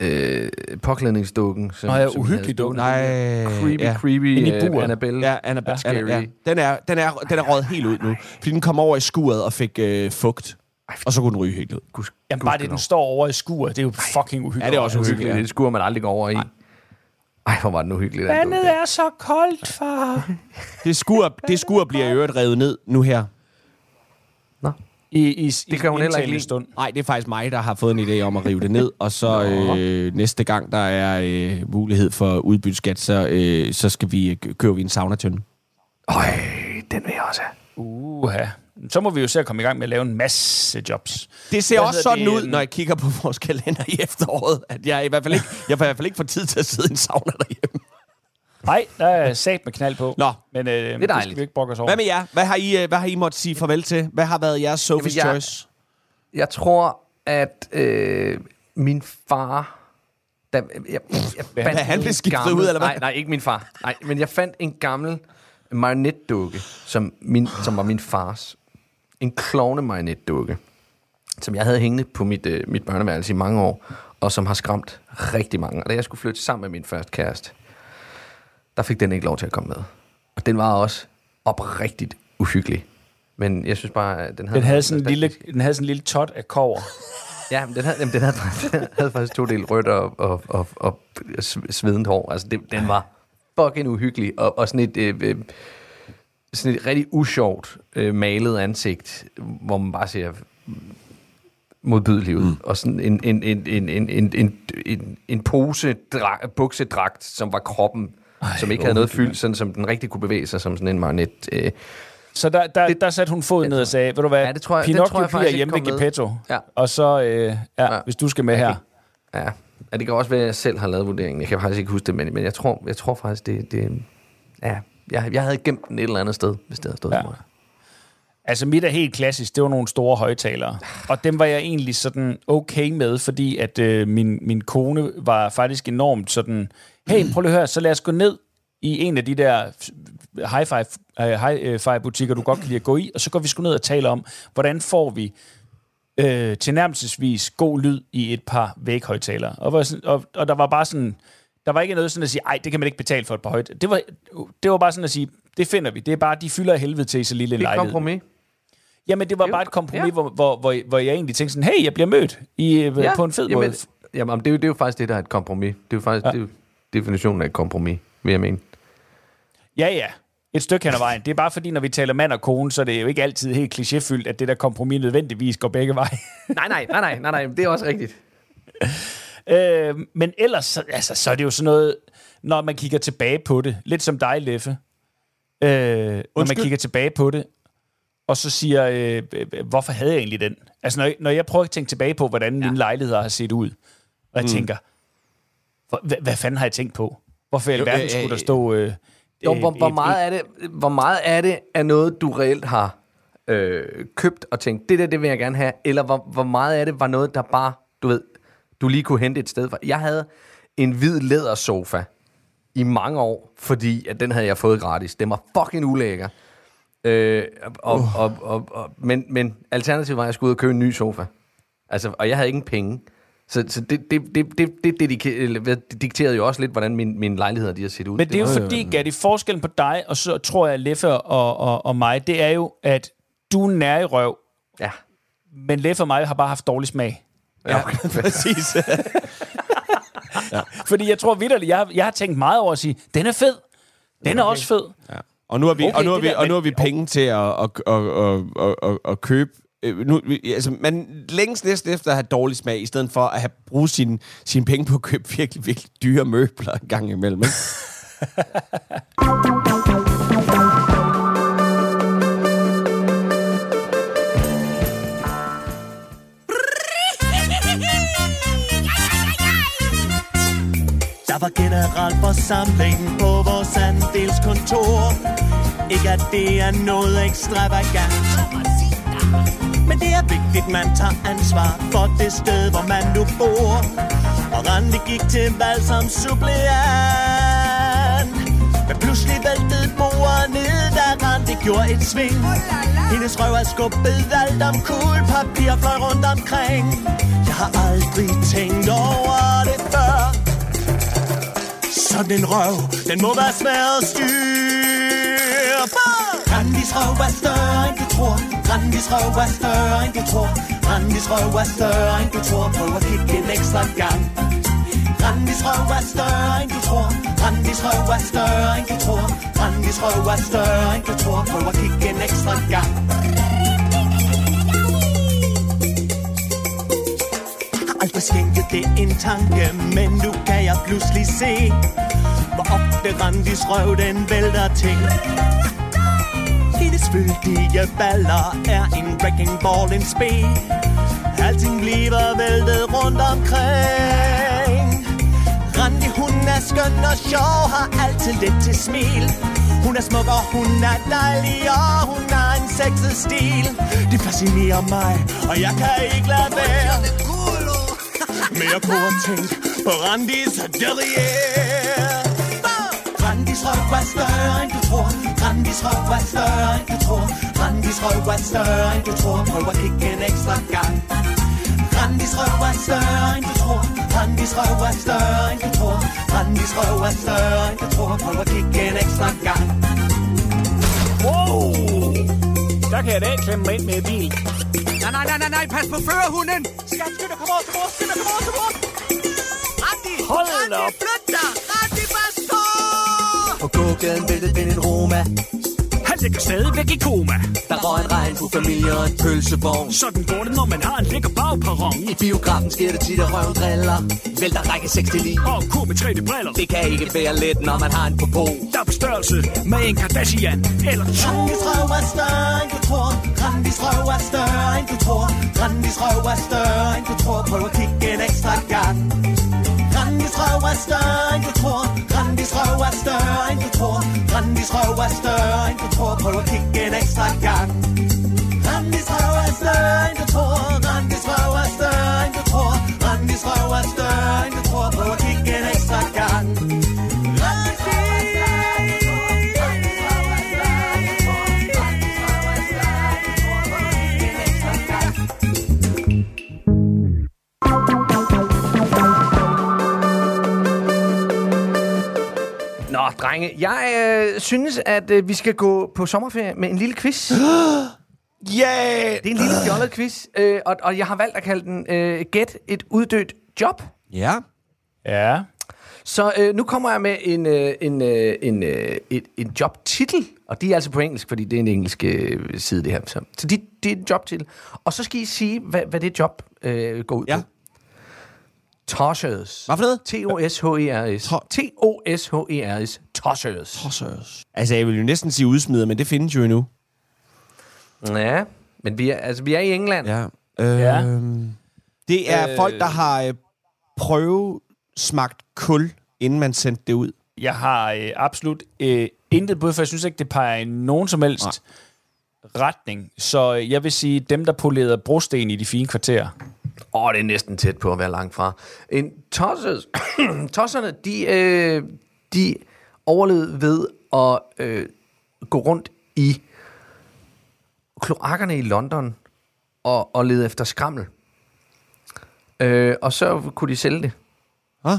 Speaker 3: øh, påklædningsdukken. Som,
Speaker 5: Nå ja,
Speaker 3: som
Speaker 5: uhyggelig dukke.
Speaker 4: Nej,
Speaker 3: Creepy,
Speaker 4: ja.
Speaker 3: creepy
Speaker 5: Inde i
Speaker 3: øh. Annabelle.
Speaker 4: Ja, Annabelle.
Speaker 3: Ja,
Speaker 4: Anna, ja.
Speaker 3: scary.
Speaker 4: Den, er, den, er, den er røget helt ud nu. Fordi den kom over i skuret og fik øh, fugt. Og så kunne den ryge helt ud.
Speaker 3: Gud,
Speaker 5: Jamen bare det, den står over i skuret, det er jo fucking uhyggeligt.
Speaker 4: Ja, det er også
Speaker 3: uhyggeligt. Det skulle man aldrig gå over i. Ej, hvor var den uhyggelig. den
Speaker 5: Vandet er så koldt, far. [LAUGHS]
Speaker 4: Det skur, det skur bliver i øvrigt revet ned nu her.
Speaker 3: Nå.
Speaker 5: I, i,
Speaker 3: Det kan hun heller ikke lide.
Speaker 5: stund.
Speaker 4: Nej, det er faktisk mig, der har fået en idé om at rive det ned. Og så øh, næste gang, der er øh, mulighed for udbyteskat, så, øh, så skal vi øh, købe vi en saunatønde.
Speaker 3: Øj, den vil jeg også have.
Speaker 5: Uha. Så må vi jo se at komme i gang med at lave en masse jobs.
Speaker 4: Det ser
Speaker 5: Hvad
Speaker 4: også sådan
Speaker 5: det,
Speaker 4: ud,
Speaker 5: øhm,
Speaker 4: når jeg kigger på vores kalender i efteråret, at jeg i hvert fald ikke, jeg får i hvert fald ikke får tid til at sidde i en sauna derhjemme.
Speaker 5: Nej, der er sat med knald på.
Speaker 4: Nå.
Speaker 5: Men øh, det, det
Speaker 3: dejligt.
Speaker 5: skal vi ikke brokke os over.
Speaker 4: Hvad med jer? Hvad har I, øh, hvad har I måttet sige farvel til? Hvad har været jeres Sophie's
Speaker 3: Jamen, jeg-
Speaker 4: Choice?
Speaker 3: Jeg tror, at øh, min far... Da, jeg, jeg
Speaker 4: Hvad,
Speaker 3: fandt
Speaker 4: han blev skiftet
Speaker 3: gammel-
Speaker 4: ud, eller hvad?
Speaker 3: Nej, nej, ikke min far. Nej, men jeg fandt en gammel marionetdukke, som, min, som var min fars. En klovne marionetdukke, som jeg havde hængende på mit, øh, mit børneværelse i mange år, og som har skræmt rigtig mange. Og da jeg skulle flytte sammen med min første kæreste, der fik den ikke lov til at komme med. Og den var også oprigtigt uhyggelig. Men jeg synes bare, at den havde...
Speaker 5: Den havde sådan en lille, den havde sådan en lille tot af kover. [LAUGHS]
Speaker 3: Ja, men den havde, jamen, den havde, den havde faktisk to del rødt og, og, og, og svedent hår. Altså, det, den var fucking uhyggelig. Og, og sådan et... Øh, øh, sådan et rigtig usjovt øh, malet ansigt, hvor man bare ser modbydelig ud. Mm. Og sådan en, en, en, en, en, en, en, en, en pose dra- buksedragt, som var kroppen, Ej, som ikke havde noget fyldt, sådan som den rigtig kunne bevæge sig som sådan en marionet. Øh,
Speaker 5: Så der, der,
Speaker 3: Det-
Speaker 5: der satte hun foden ned og sagde, ved du hvad,
Speaker 3: Ja, det tror jeg- det
Speaker 5: Pinocchio
Speaker 3: tror jeg
Speaker 5: bliver hjemme ved. Geppetto.
Speaker 3: Ja.
Speaker 5: Og så, øh, ja,
Speaker 3: Ja.
Speaker 5: ja, hvis du skal med her.
Speaker 3: Ja, ja det kan også være, at jeg selv har lavet vurderingen. Jeg kan faktisk ikke huske det, men, men jeg, tror, jeg tror faktisk, det... det ja, jeg, jeg havde gemt den et eller andet sted, hvis det havde stået
Speaker 5: Ja.
Speaker 3: for mig.
Speaker 5: Altså mit er helt klassisk, det var nogle store højtalere. Og dem var jeg egentlig sådan okay med, fordi at øh, min, min kone var faktisk enormt sådan, hey, prøv lige at høre, så lad os gå ned i en af de der hi-fi, øh, hi-fi butikker, du godt kan lide at gå i, og så går vi sgu ned og taler om, hvordan får vi øh, tilnærmelsesvis god lyd i et par væghøjtalere. Og, og, og der var bare sådan, der var ikke noget sådan at sige, ej, det kan man ikke betale for et par højt. Det var, det var bare sådan at sige, det finder vi. Det er bare, de fylder af helvede til i så lille en
Speaker 3: Det er et
Speaker 5: lejlighed.
Speaker 3: kompromis.
Speaker 5: Jamen, det var
Speaker 3: Jo,
Speaker 5: bare et kompromis,
Speaker 3: ja.
Speaker 5: hvor, hvor, hvor, hvor jeg egentlig tænkte sådan, hey, jeg bliver mødt i, ja, på en fed
Speaker 3: jamen,
Speaker 5: måde.
Speaker 3: Jamen, det er, jo, det er jo faktisk det, der er et kompromis. Det er jo faktisk
Speaker 5: ja.
Speaker 3: det er jo definitionen af et kompromis, vil jeg mene.
Speaker 5: Ja, ja. Et stykke hen ad vejen. Det er bare fordi, når vi taler mand og kone, så er det jo ikke altid helt klichéfyldt, at det der kompromis nødvendigvis går begge veje.
Speaker 3: Nej, nej, nej, nej, nej, nej, det er også rigtigt.
Speaker 5: Øh, men ellers, så, altså, så er det jo sådan noget, når man kigger tilbage på det, lidt som dig, Leffe. Øh, når man kigger tilbage på det, og så siger, øh, øh, hvorfor havde jeg egentlig den? Altså, når jeg, når jeg prøver at tænke tilbage på, hvordan ja. mine lejligheder har set ud, og jeg mm. tænker, hvad, hvad fanden har jeg tænkt på? Hvorfor i alverden
Speaker 4: øh,
Speaker 5: skulle der
Speaker 4: øh,
Speaker 5: stå... Øh,
Speaker 3: Jo, hvor, hvor,
Speaker 5: et-
Speaker 3: meget er det, hvor meget er det af noget, du reelt har øh, købt og tænkt, det der, det vil jeg gerne have, eller hvor, hvor meget af det var noget, der bare, du ved, du lige kunne hente et sted fra. Jeg havde en hvid lædersofa i mange år, fordi at den havde jeg fået gratis. Den var fucking ulækker. Øh, og, uh. og, og, og, men, men alternativet var, at jeg skulle ud og købe en ny sofa. Altså, og jeg havde ingen penge. Så, så det, det, det, det, det, det, det dikterede jo også lidt, hvordan min, mine lejligheder de har set ud.
Speaker 5: Men det er jo
Speaker 3: var-
Speaker 5: fordi, Gatti, forskellen på dig, og så tror jeg, Leffe og, og, og mig, det er jo, at du er nær i røv,
Speaker 3: Ja.
Speaker 5: men Leffe og mig har bare haft dårlig smag.
Speaker 3: Ja, [LAUGHS]
Speaker 4: Præcis. [LAUGHS]
Speaker 5: Fordi jeg tror vidderligt, jeg, jeg har tænkt meget over at sige, den er fed. Den er også fed.
Speaker 4: Og nu har vi,
Speaker 5: Okay,
Speaker 4: og nu har vi,
Speaker 5: der,
Speaker 4: og nu har vi penge til at, at, at, at, at, at, at købe øh, nu, altså, man længes næsten efter at have dårlig smag, i stedet for at have bruge sine sin penge på at købe virkelig, virkelig dyre møbler en gang imellem. Ikke? [LAUGHS]
Speaker 11: var generalforsamling på vores andelskontor. Ikke at det er noget ekstravagant. Men det er vigtigt, man tager ansvar for det sted, hvor man nu bor. Og Randi gik til valg som suppleant. Men pludselig væltede bordet ned, da Randi gjorde
Speaker 12: gjorde et sving Hendes røv er skubbet alt om kul Papir fløj rundt omkring Jeg har aldrig tænkt over det før sådan en røv, den må være svær at styre. På Randis røv er større end du tror. Randis røv er større end du tror. Randis røv er større end du tror. Prøv at kigge en ekstra gang. Randis røv er større end du tror. Randis røv er større end du tror. Randis røv er større end du tror. Prøv at kigge en ekstra gang. Aldrig skænket det en tanke Men nu kan jeg pludselig se Hvor ofte Randis røv den vælter til hendes fyldige baller er en wrecking ball, in spe. Alting bliver væltet rundt omkring. Randi, hun er skøn og sjov, har altid lidt til smil. Hun er smuk og hun er dejlig, og hun har en sexet stil. Det fascinerer mig, og jeg kan ikke lade være. Jeg kunne have tænkt på Randis derrière. Randis røv er større end du tror. Randis røv er større end du tror. Randis røv er større end du tror. Prøv at kigge en ekstra gang. Randis røv er større end du tror. Randis røv er større end du tror. Randis røv er større end du tror. Prøv at kigge en ekstra gang.
Speaker 5: Wow! Der kan jeg da ikke klemme mig ind med bil.
Speaker 13: Nej, nej, nej, nej, pas på førerhunden!
Speaker 12: Skat, skynd dig, kom over til mor, skynd dig, kom over til mor
Speaker 13: Randi!
Speaker 5: Hold
Speaker 13: Randi,
Speaker 5: op.
Speaker 13: flyt dig! Randi, bare stå!
Speaker 14: På gågaden væltede den en Roma
Speaker 15: Han ligger stadigvæk i koma.
Speaker 14: Der røg en regnbuefamilie og en pølsevogn
Speaker 15: Sådan går det, når man har en lækker bagperron.
Speaker 14: I biografen sker det tit, at røven driller Vælter række 6 til 9
Speaker 15: Og kur med 3D-briller.
Speaker 14: Det kan ikke være let, når man har en popo
Speaker 15: Der er på størrelse med en Kardashian eller to.
Speaker 12: Randis røv er større end du tror Randis røv er større end du tror Randis røv er større end du tror Prøv at kigge en ekstra gang Randis røv er større end du tror Randis røv er større end du tror Randis røv er større end du tror Prøv at kigge en ekstra gang. Randis røv er større
Speaker 3: synes, at øh, vi skal gå på sommerferie med en lille quiz. [GASPS]
Speaker 4: Yeah!
Speaker 3: Det er en lille fjollet quiz, øh, og, og jeg har valgt at kalde den øh, Gæt et uddødt job.
Speaker 4: Ja.
Speaker 5: Ja.
Speaker 3: Så øh, nu kommer jeg med en, øh, en, øh, en, øh, et, en jobtitel, og de er altså på engelsk, fordi det er en engelsk øh, side, det her. Så, så de, det er en jobtitel. Og så skal I sige, hvad, hvad det job øh, går ud
Speaker 4: Ja.
Speaker 3: på. Tossers.
Speaker 4: Hvad for noget?
Speaker 3: T-O-S-H-E-R-S.
Speaker 4: To-
Speaker 3: T-O-S-H-E-R-S. Tossers.
Speaker 4: Tossers. Altså, jeg vil jo næsten sige udsmider, men det findes jo endnu.
Speaker 3: Ja, men vi er, altså, vi er i England.
Speaker 4: Ja. Øh,
Speaker 5: Ja.
Speaker 4: Det er
Speaker 5: Øh.
Speaker 4: folk, der har øh, prøvet smagt kul, inden man sendte det ud.
Speaker 5: Jeg har øh, absolut øh, intet bud, for jeg synes ikke, det peger i nogen som helst Nej. retning. Så øh, jeg vil sige, dem, der polerede brosten i de fine kvarterer.
Speaker 3: Åh, oh, det er næsten tæt på at være langt fra. En tosses, [COUGHS] tosserne, de, øh, de overlevede ved at øh, gå rundt i kloakkerne i London og, og lede efter skrammel. Øh, og så kunne de sælge det.
Speaker 4: Hå?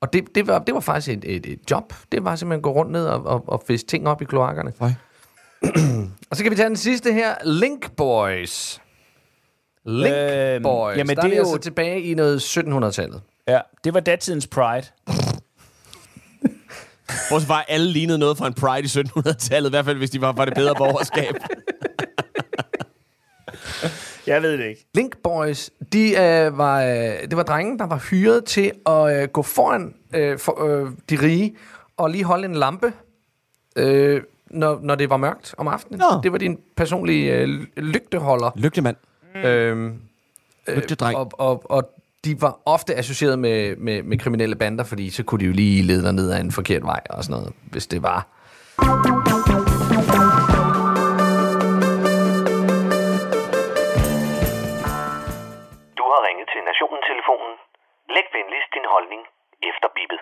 Speaker 3: Og det, det, var, det var faktisk et, et, et job. Det var simpelthen at gå rundt ned og, og, og fiske ting op i kloakkerne.
Speaker 4: Nej. [COUGHS]
Speaker 3: og så kan vi tage den sidste her. Link Boys. Link
Speaker 5: Øhm,
Speaker 3: Boys.
Speaker 5: jamen,
Speaker 3: Der
Speaker 5: det er jo-
Speaker 3: altså tilbage i noget 1700-tallet.
Speaker 5: Ja, det var datidens Pride. [LAUGHS]
Speaker 4: Fra, at alle lignede noget fra en Pride i 1700-tallet, i hvert fald hvis de var fra det bedre borgerskab. [LAUGHS]
Speaker 5: Jeg ved det ikke.
Speaker 3: Link Boys, de, øh, var, øh, det var drenge, der var hyret til at øh, gå foran øh, for, øh, de rige og lige holde en lampe, øh, når, når det var mørkt om aftenen.
Speaker 4: Nå.
Speaker 3: Det var din personlige øh, lygteholder.
Speaker 4: Lygtemand.
Speaker 3: Øhm,
Speaker 4: Lygtedreng.
Speaker 3: og, og, og de var ofte associeret med, med, med kriminelle bander, fordi så kunne de jo lige lede dig ned ad en forkert vej og sådan noget, hvis det var.
Speaker 2: Du har ringet til Nationen-telefonen. Læg venligst din holdning efter bippet.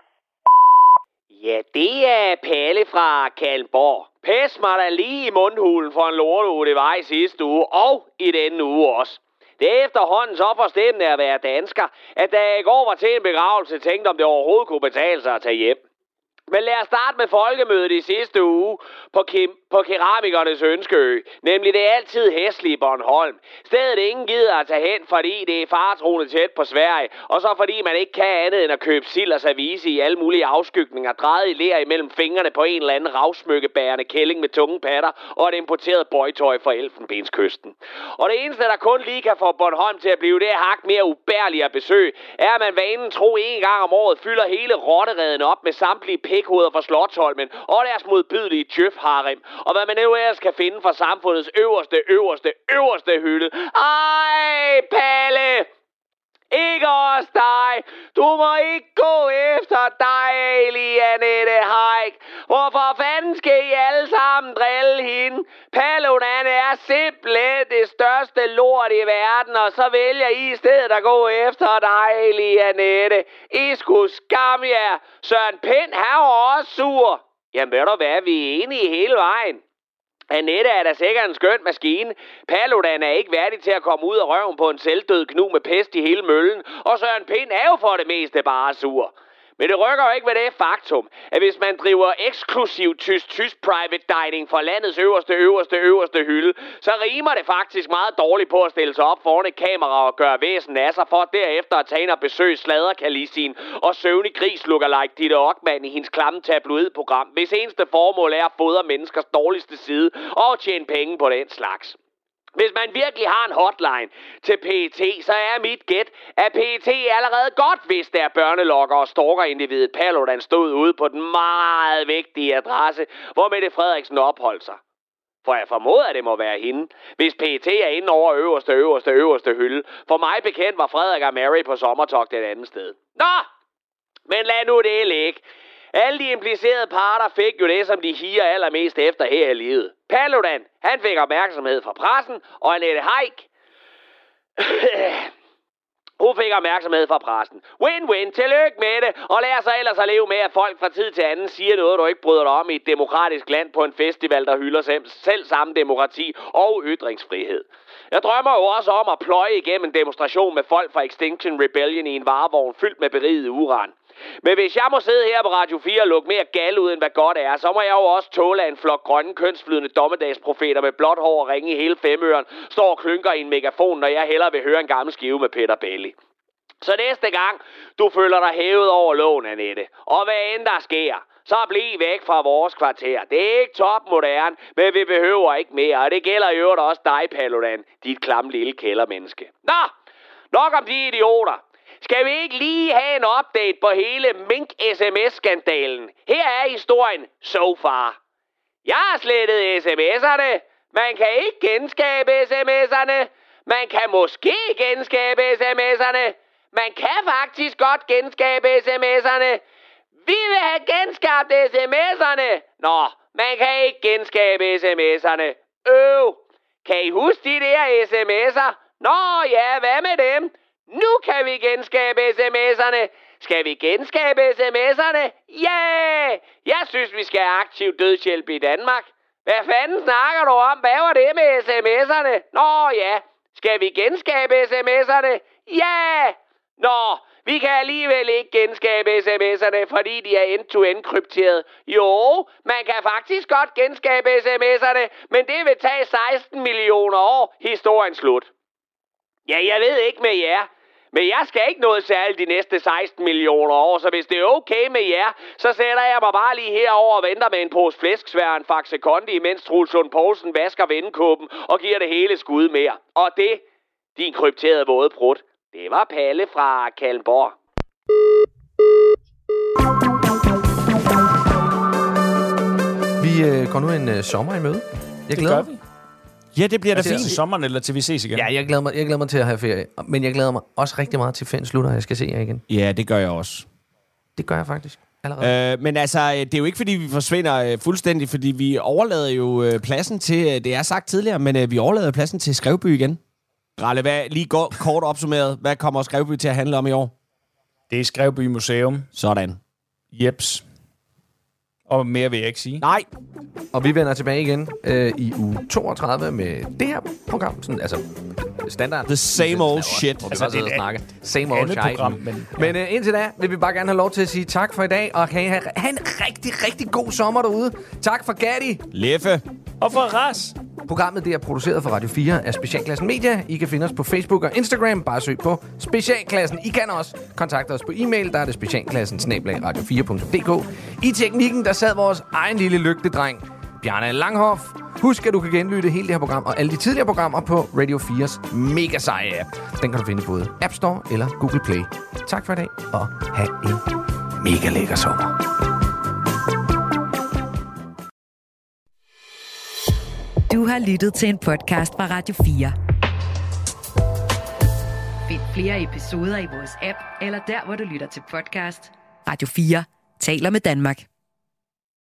Speaker 7: Ja, det er Palle fra Kalborg.
Speaker 9: Pæs mig da lige i mundhulen for en lorteuge, det var i sidste uge, og i denne uge også. Det er efterhånden så forstemmende at være dansker, at da jeg i går var til en begravelse, tænkte om det overhovedet kunne betale sig at tage hjem. Men lad os starte med folkemødet i sidste uge på, Kim, på keramikernes ønskeø, nemlig det altid hæslige Bornholm. Stedet ingen gider at tage hen, fordi det er fartroende tæt på Sverige, og så fordi man ikke kan andet end at købe sild og service i alle mulige afskygninger, drejet i lær imellem fingrene på en eller anden ravsmykkebærende kælling med tunge patter og et importeret bøjtøj fra Elfenbenskysten. Og det eneste, der kun lige kan få Bornholm til at blive det hak mere ubærligt at besøge, er, at man vanen tro en gang om året fylder hele rottereden op med samtlige pikhoveder fra Slottholmen og deres modbydelige tjøfharem, og hvad man nu ellers kan finde fra samfundets øverste, øverste, øverste hylde. Ej, Palle! Ikke os dig. Du må ikke gå efter dig, Elianette Haik. Hvorfor fanden skal I alle sammen drille hende? Paludan er simpelthen det største lort i verden, og så vælger I i stedet at gå efter dig, Elianette. I skulle skamme jer. Søren Pind, han var også sur. Jamen ved du hvad, vi er enige hele vejen. Annette er da sikkert en skøn maskine. Paludan er ikke værdig til at komme ud af røven på en selvdød knu med pest i hele møllen. Og Søren Pind er jo for det meste bare sur. Men det rykker jo ikke ved det faktum, at hvis man driver eksklusiv tysk-tysk private dining fra landets øverste, øverste, øverste hylde, så rimer det faktisk meget dårligt på at stille sig op foran et kamera og gøre væsen af sig, for derefter at tage ind og besøge sladerkalisien og søvnig gris like Ditte Ockmann i hendes klamme tabloidprogram, hvis eneste formål er at fodre menneskers dårligste side og tjene penge på den slags. Hvis man virkelig har en hotline til PET, så er mit gæt, at PET allerede godt vidste, at børnelokker og stalkerindividet Paludan stod ude på den meget vigtige adresse, hvor Mette Frederiksen opholdt sig. For jeg formoder, at det må være hende, hvis PET er inde over øverste, øverste, øverste hylde. For mig bekendt var Frederik og Mary på sommertog det andet sted. Nå! Men lad nu det ligge. Alle de implicerede parter fik jo det, som de higer allermest efter her i livet. Paludan, han fik opmærksomhed fra pressen, og Annette Heik... [CLEARS THROAT] hun fik opmærksomhed fra pressen. Win-win, tillykke med det, og lad så ellers at leve med, at folk fra tid til anden siger noget, du ikke bryder dig om i et demokratisk land på en festival, der hylder selv, selv samme demokrati og ytringsfrihed. Jeg drømmer jo også om at pløje igennem en demonstration med folk fra Extinction Rebellion i en varevogn fyldt med beriget uran. Men hvis jeg må sidde her på Radio 4 og lukke mere gal ud, end hvad godt er, så må jeg jo også tåle, at en flok grønne kønsflydende dommedagsprofeter med blåt hår og ringe i hele femøren står og klynker i en megafon, når jeg hellere vil høre en gammel skive med Peter Belli. Så næste gang, du føler dig hævet over lån, Annette, og hvad end der sker, så bliv væk fra vores kvarter. Det er ikke topmoderne, men vi behøver ikke mere, og det gælder i øvrigt også dig, Paludan, dit klamme lille kældermenneske. Nå, nok om de idioter. Skal vi ikke lige have en update på hele Mink-SMS-skandalen? Her er historien so far. Jeg har slettet sms'erne. Man kan ikke genskabe sms'erne. Man kan måske genskabe sms'erne. Man kan faktisk godt genskabe sms'erne. Vi vil have genskabt sms'erne. Nå, man kan ikke genskabe sms'erne. Øv. Kan I huske de der sms'er? Nå ja, hvad med dem? Nu kan vi genskabe sms'erne. Skal vi genskabe sms'erne? Ja! Yeah! Jeg synes, vi skal have aktiv dødshjælp i Danmark. Hvad fanden snakker du om? Hvad var det med sms'erne? Nå ja, skal vi genskabe sms'erne? Ja! Yeah! Nå, vi kan alligevel ikke genskabe sms'erne, fordi de er end-to-end krypteret. Jo, man kan faktisk godt genskabe sms'erne, men det vil tage 16 millioner år. Historien slut. Ja, jeg ved ikke med jer, men jeg skal ikke noget særligt de næste 16 millioner år, så hvis det er okay med jer, så sætter jeg mig bare lige herover og venter med en pose flæsksvær en faxe kondi, mens Truls Lund Poulsen vasker vendekåben og giver det hele skud mere. Og det, din krypterede våde prut, det var Palle fra Kalmborg.
Speaker 3: Vi øh, går nu en øh, sommer i møde. Jeg
Speaker 5: Det
Speaker 3: glæder
Speaker 5: gør
Speaker 3: mig.
Speaker 5: vi.
Speaker 4: Ja, det bliver da
Speaker 5: Altså,
Speaker 4: fint.
Speaker 5: til sommeren, eller til vi ses igen?
Speaker 3: Ja, jeg glæder, mig, jeg glæder mig til at have ferie. Men jeg glæder mig også rigtig meget til ferien slutter, jeg skal se jer igen.
Speaker 4: Ja, det gør jeg også.
Speaker 3: Det gør jeg faktisk allerede.
Speaker 4: Øh, men altså, det er jo ikke, fordi vi forsvinder øh, fuldstændig, fordi vi overlader jo øh, pladsen til, øh, det er sagt tidligere, men øh, vi overlader pladsen til Skrevby igen. Ralle, hvad, lige gå, kort opsummeret, hvad kommer Skrevby til at handle om i år?
Speaker 5: Det er Skrevby Museum.
Speaker 4: Sådan.
Speaker 5: Jeps. Og mere vil jeg ikke sige.
Speaker 4: Nej,
Speaker 3: Og vi vender tilbage igen øh, i uge 32 med det her program. Sådan, altså standard.
Speaker 4: The same old shit.
Speaker 3: Hvor vi
Speaker 5: Altså,
Speaker 3: bare sidder
Speaker 5: det
Speaker 3: og
Speaker 5: er
Speaker 3: snakker. Same old
Speaker 5: andet
Speaker 3: shit.
Speaker 5: program, men-
Speaker 3: men øh, indtil da vil vi bare gerne have lov til at sige tak for i dag. Og kan I have, have en rigtig, rigtig god sommer derude. Tak for Gatti.
Speaker 4: Leffe.
Speaker 5: Og for Ras.
Speaker 3: Programmet det er produceret for Radio 4 af Specialklassen Media. I kan finde os på Facebook og Instagram. Bare søg på Specialklassen. I kan også kontakte os på e-mail. Der er det specialklassen radio4.dk. I teknikken, der sad vores egen lille lygtedreng, Bjarne Langhoff. Husk, at du kan genlytte hele det her program og alle de tidligere programmer på Radio 4's mega seje app. Den kan du finde i både App Store eller Google Play. Tak for i dag, og have en mega lækker sommer.
Speaker 16: Du har lyttet til en podcast fra Radio 4. Find flere episoder i vores app, eller der, hvor du lytter til podcast. Radio 4 taler med Danmark.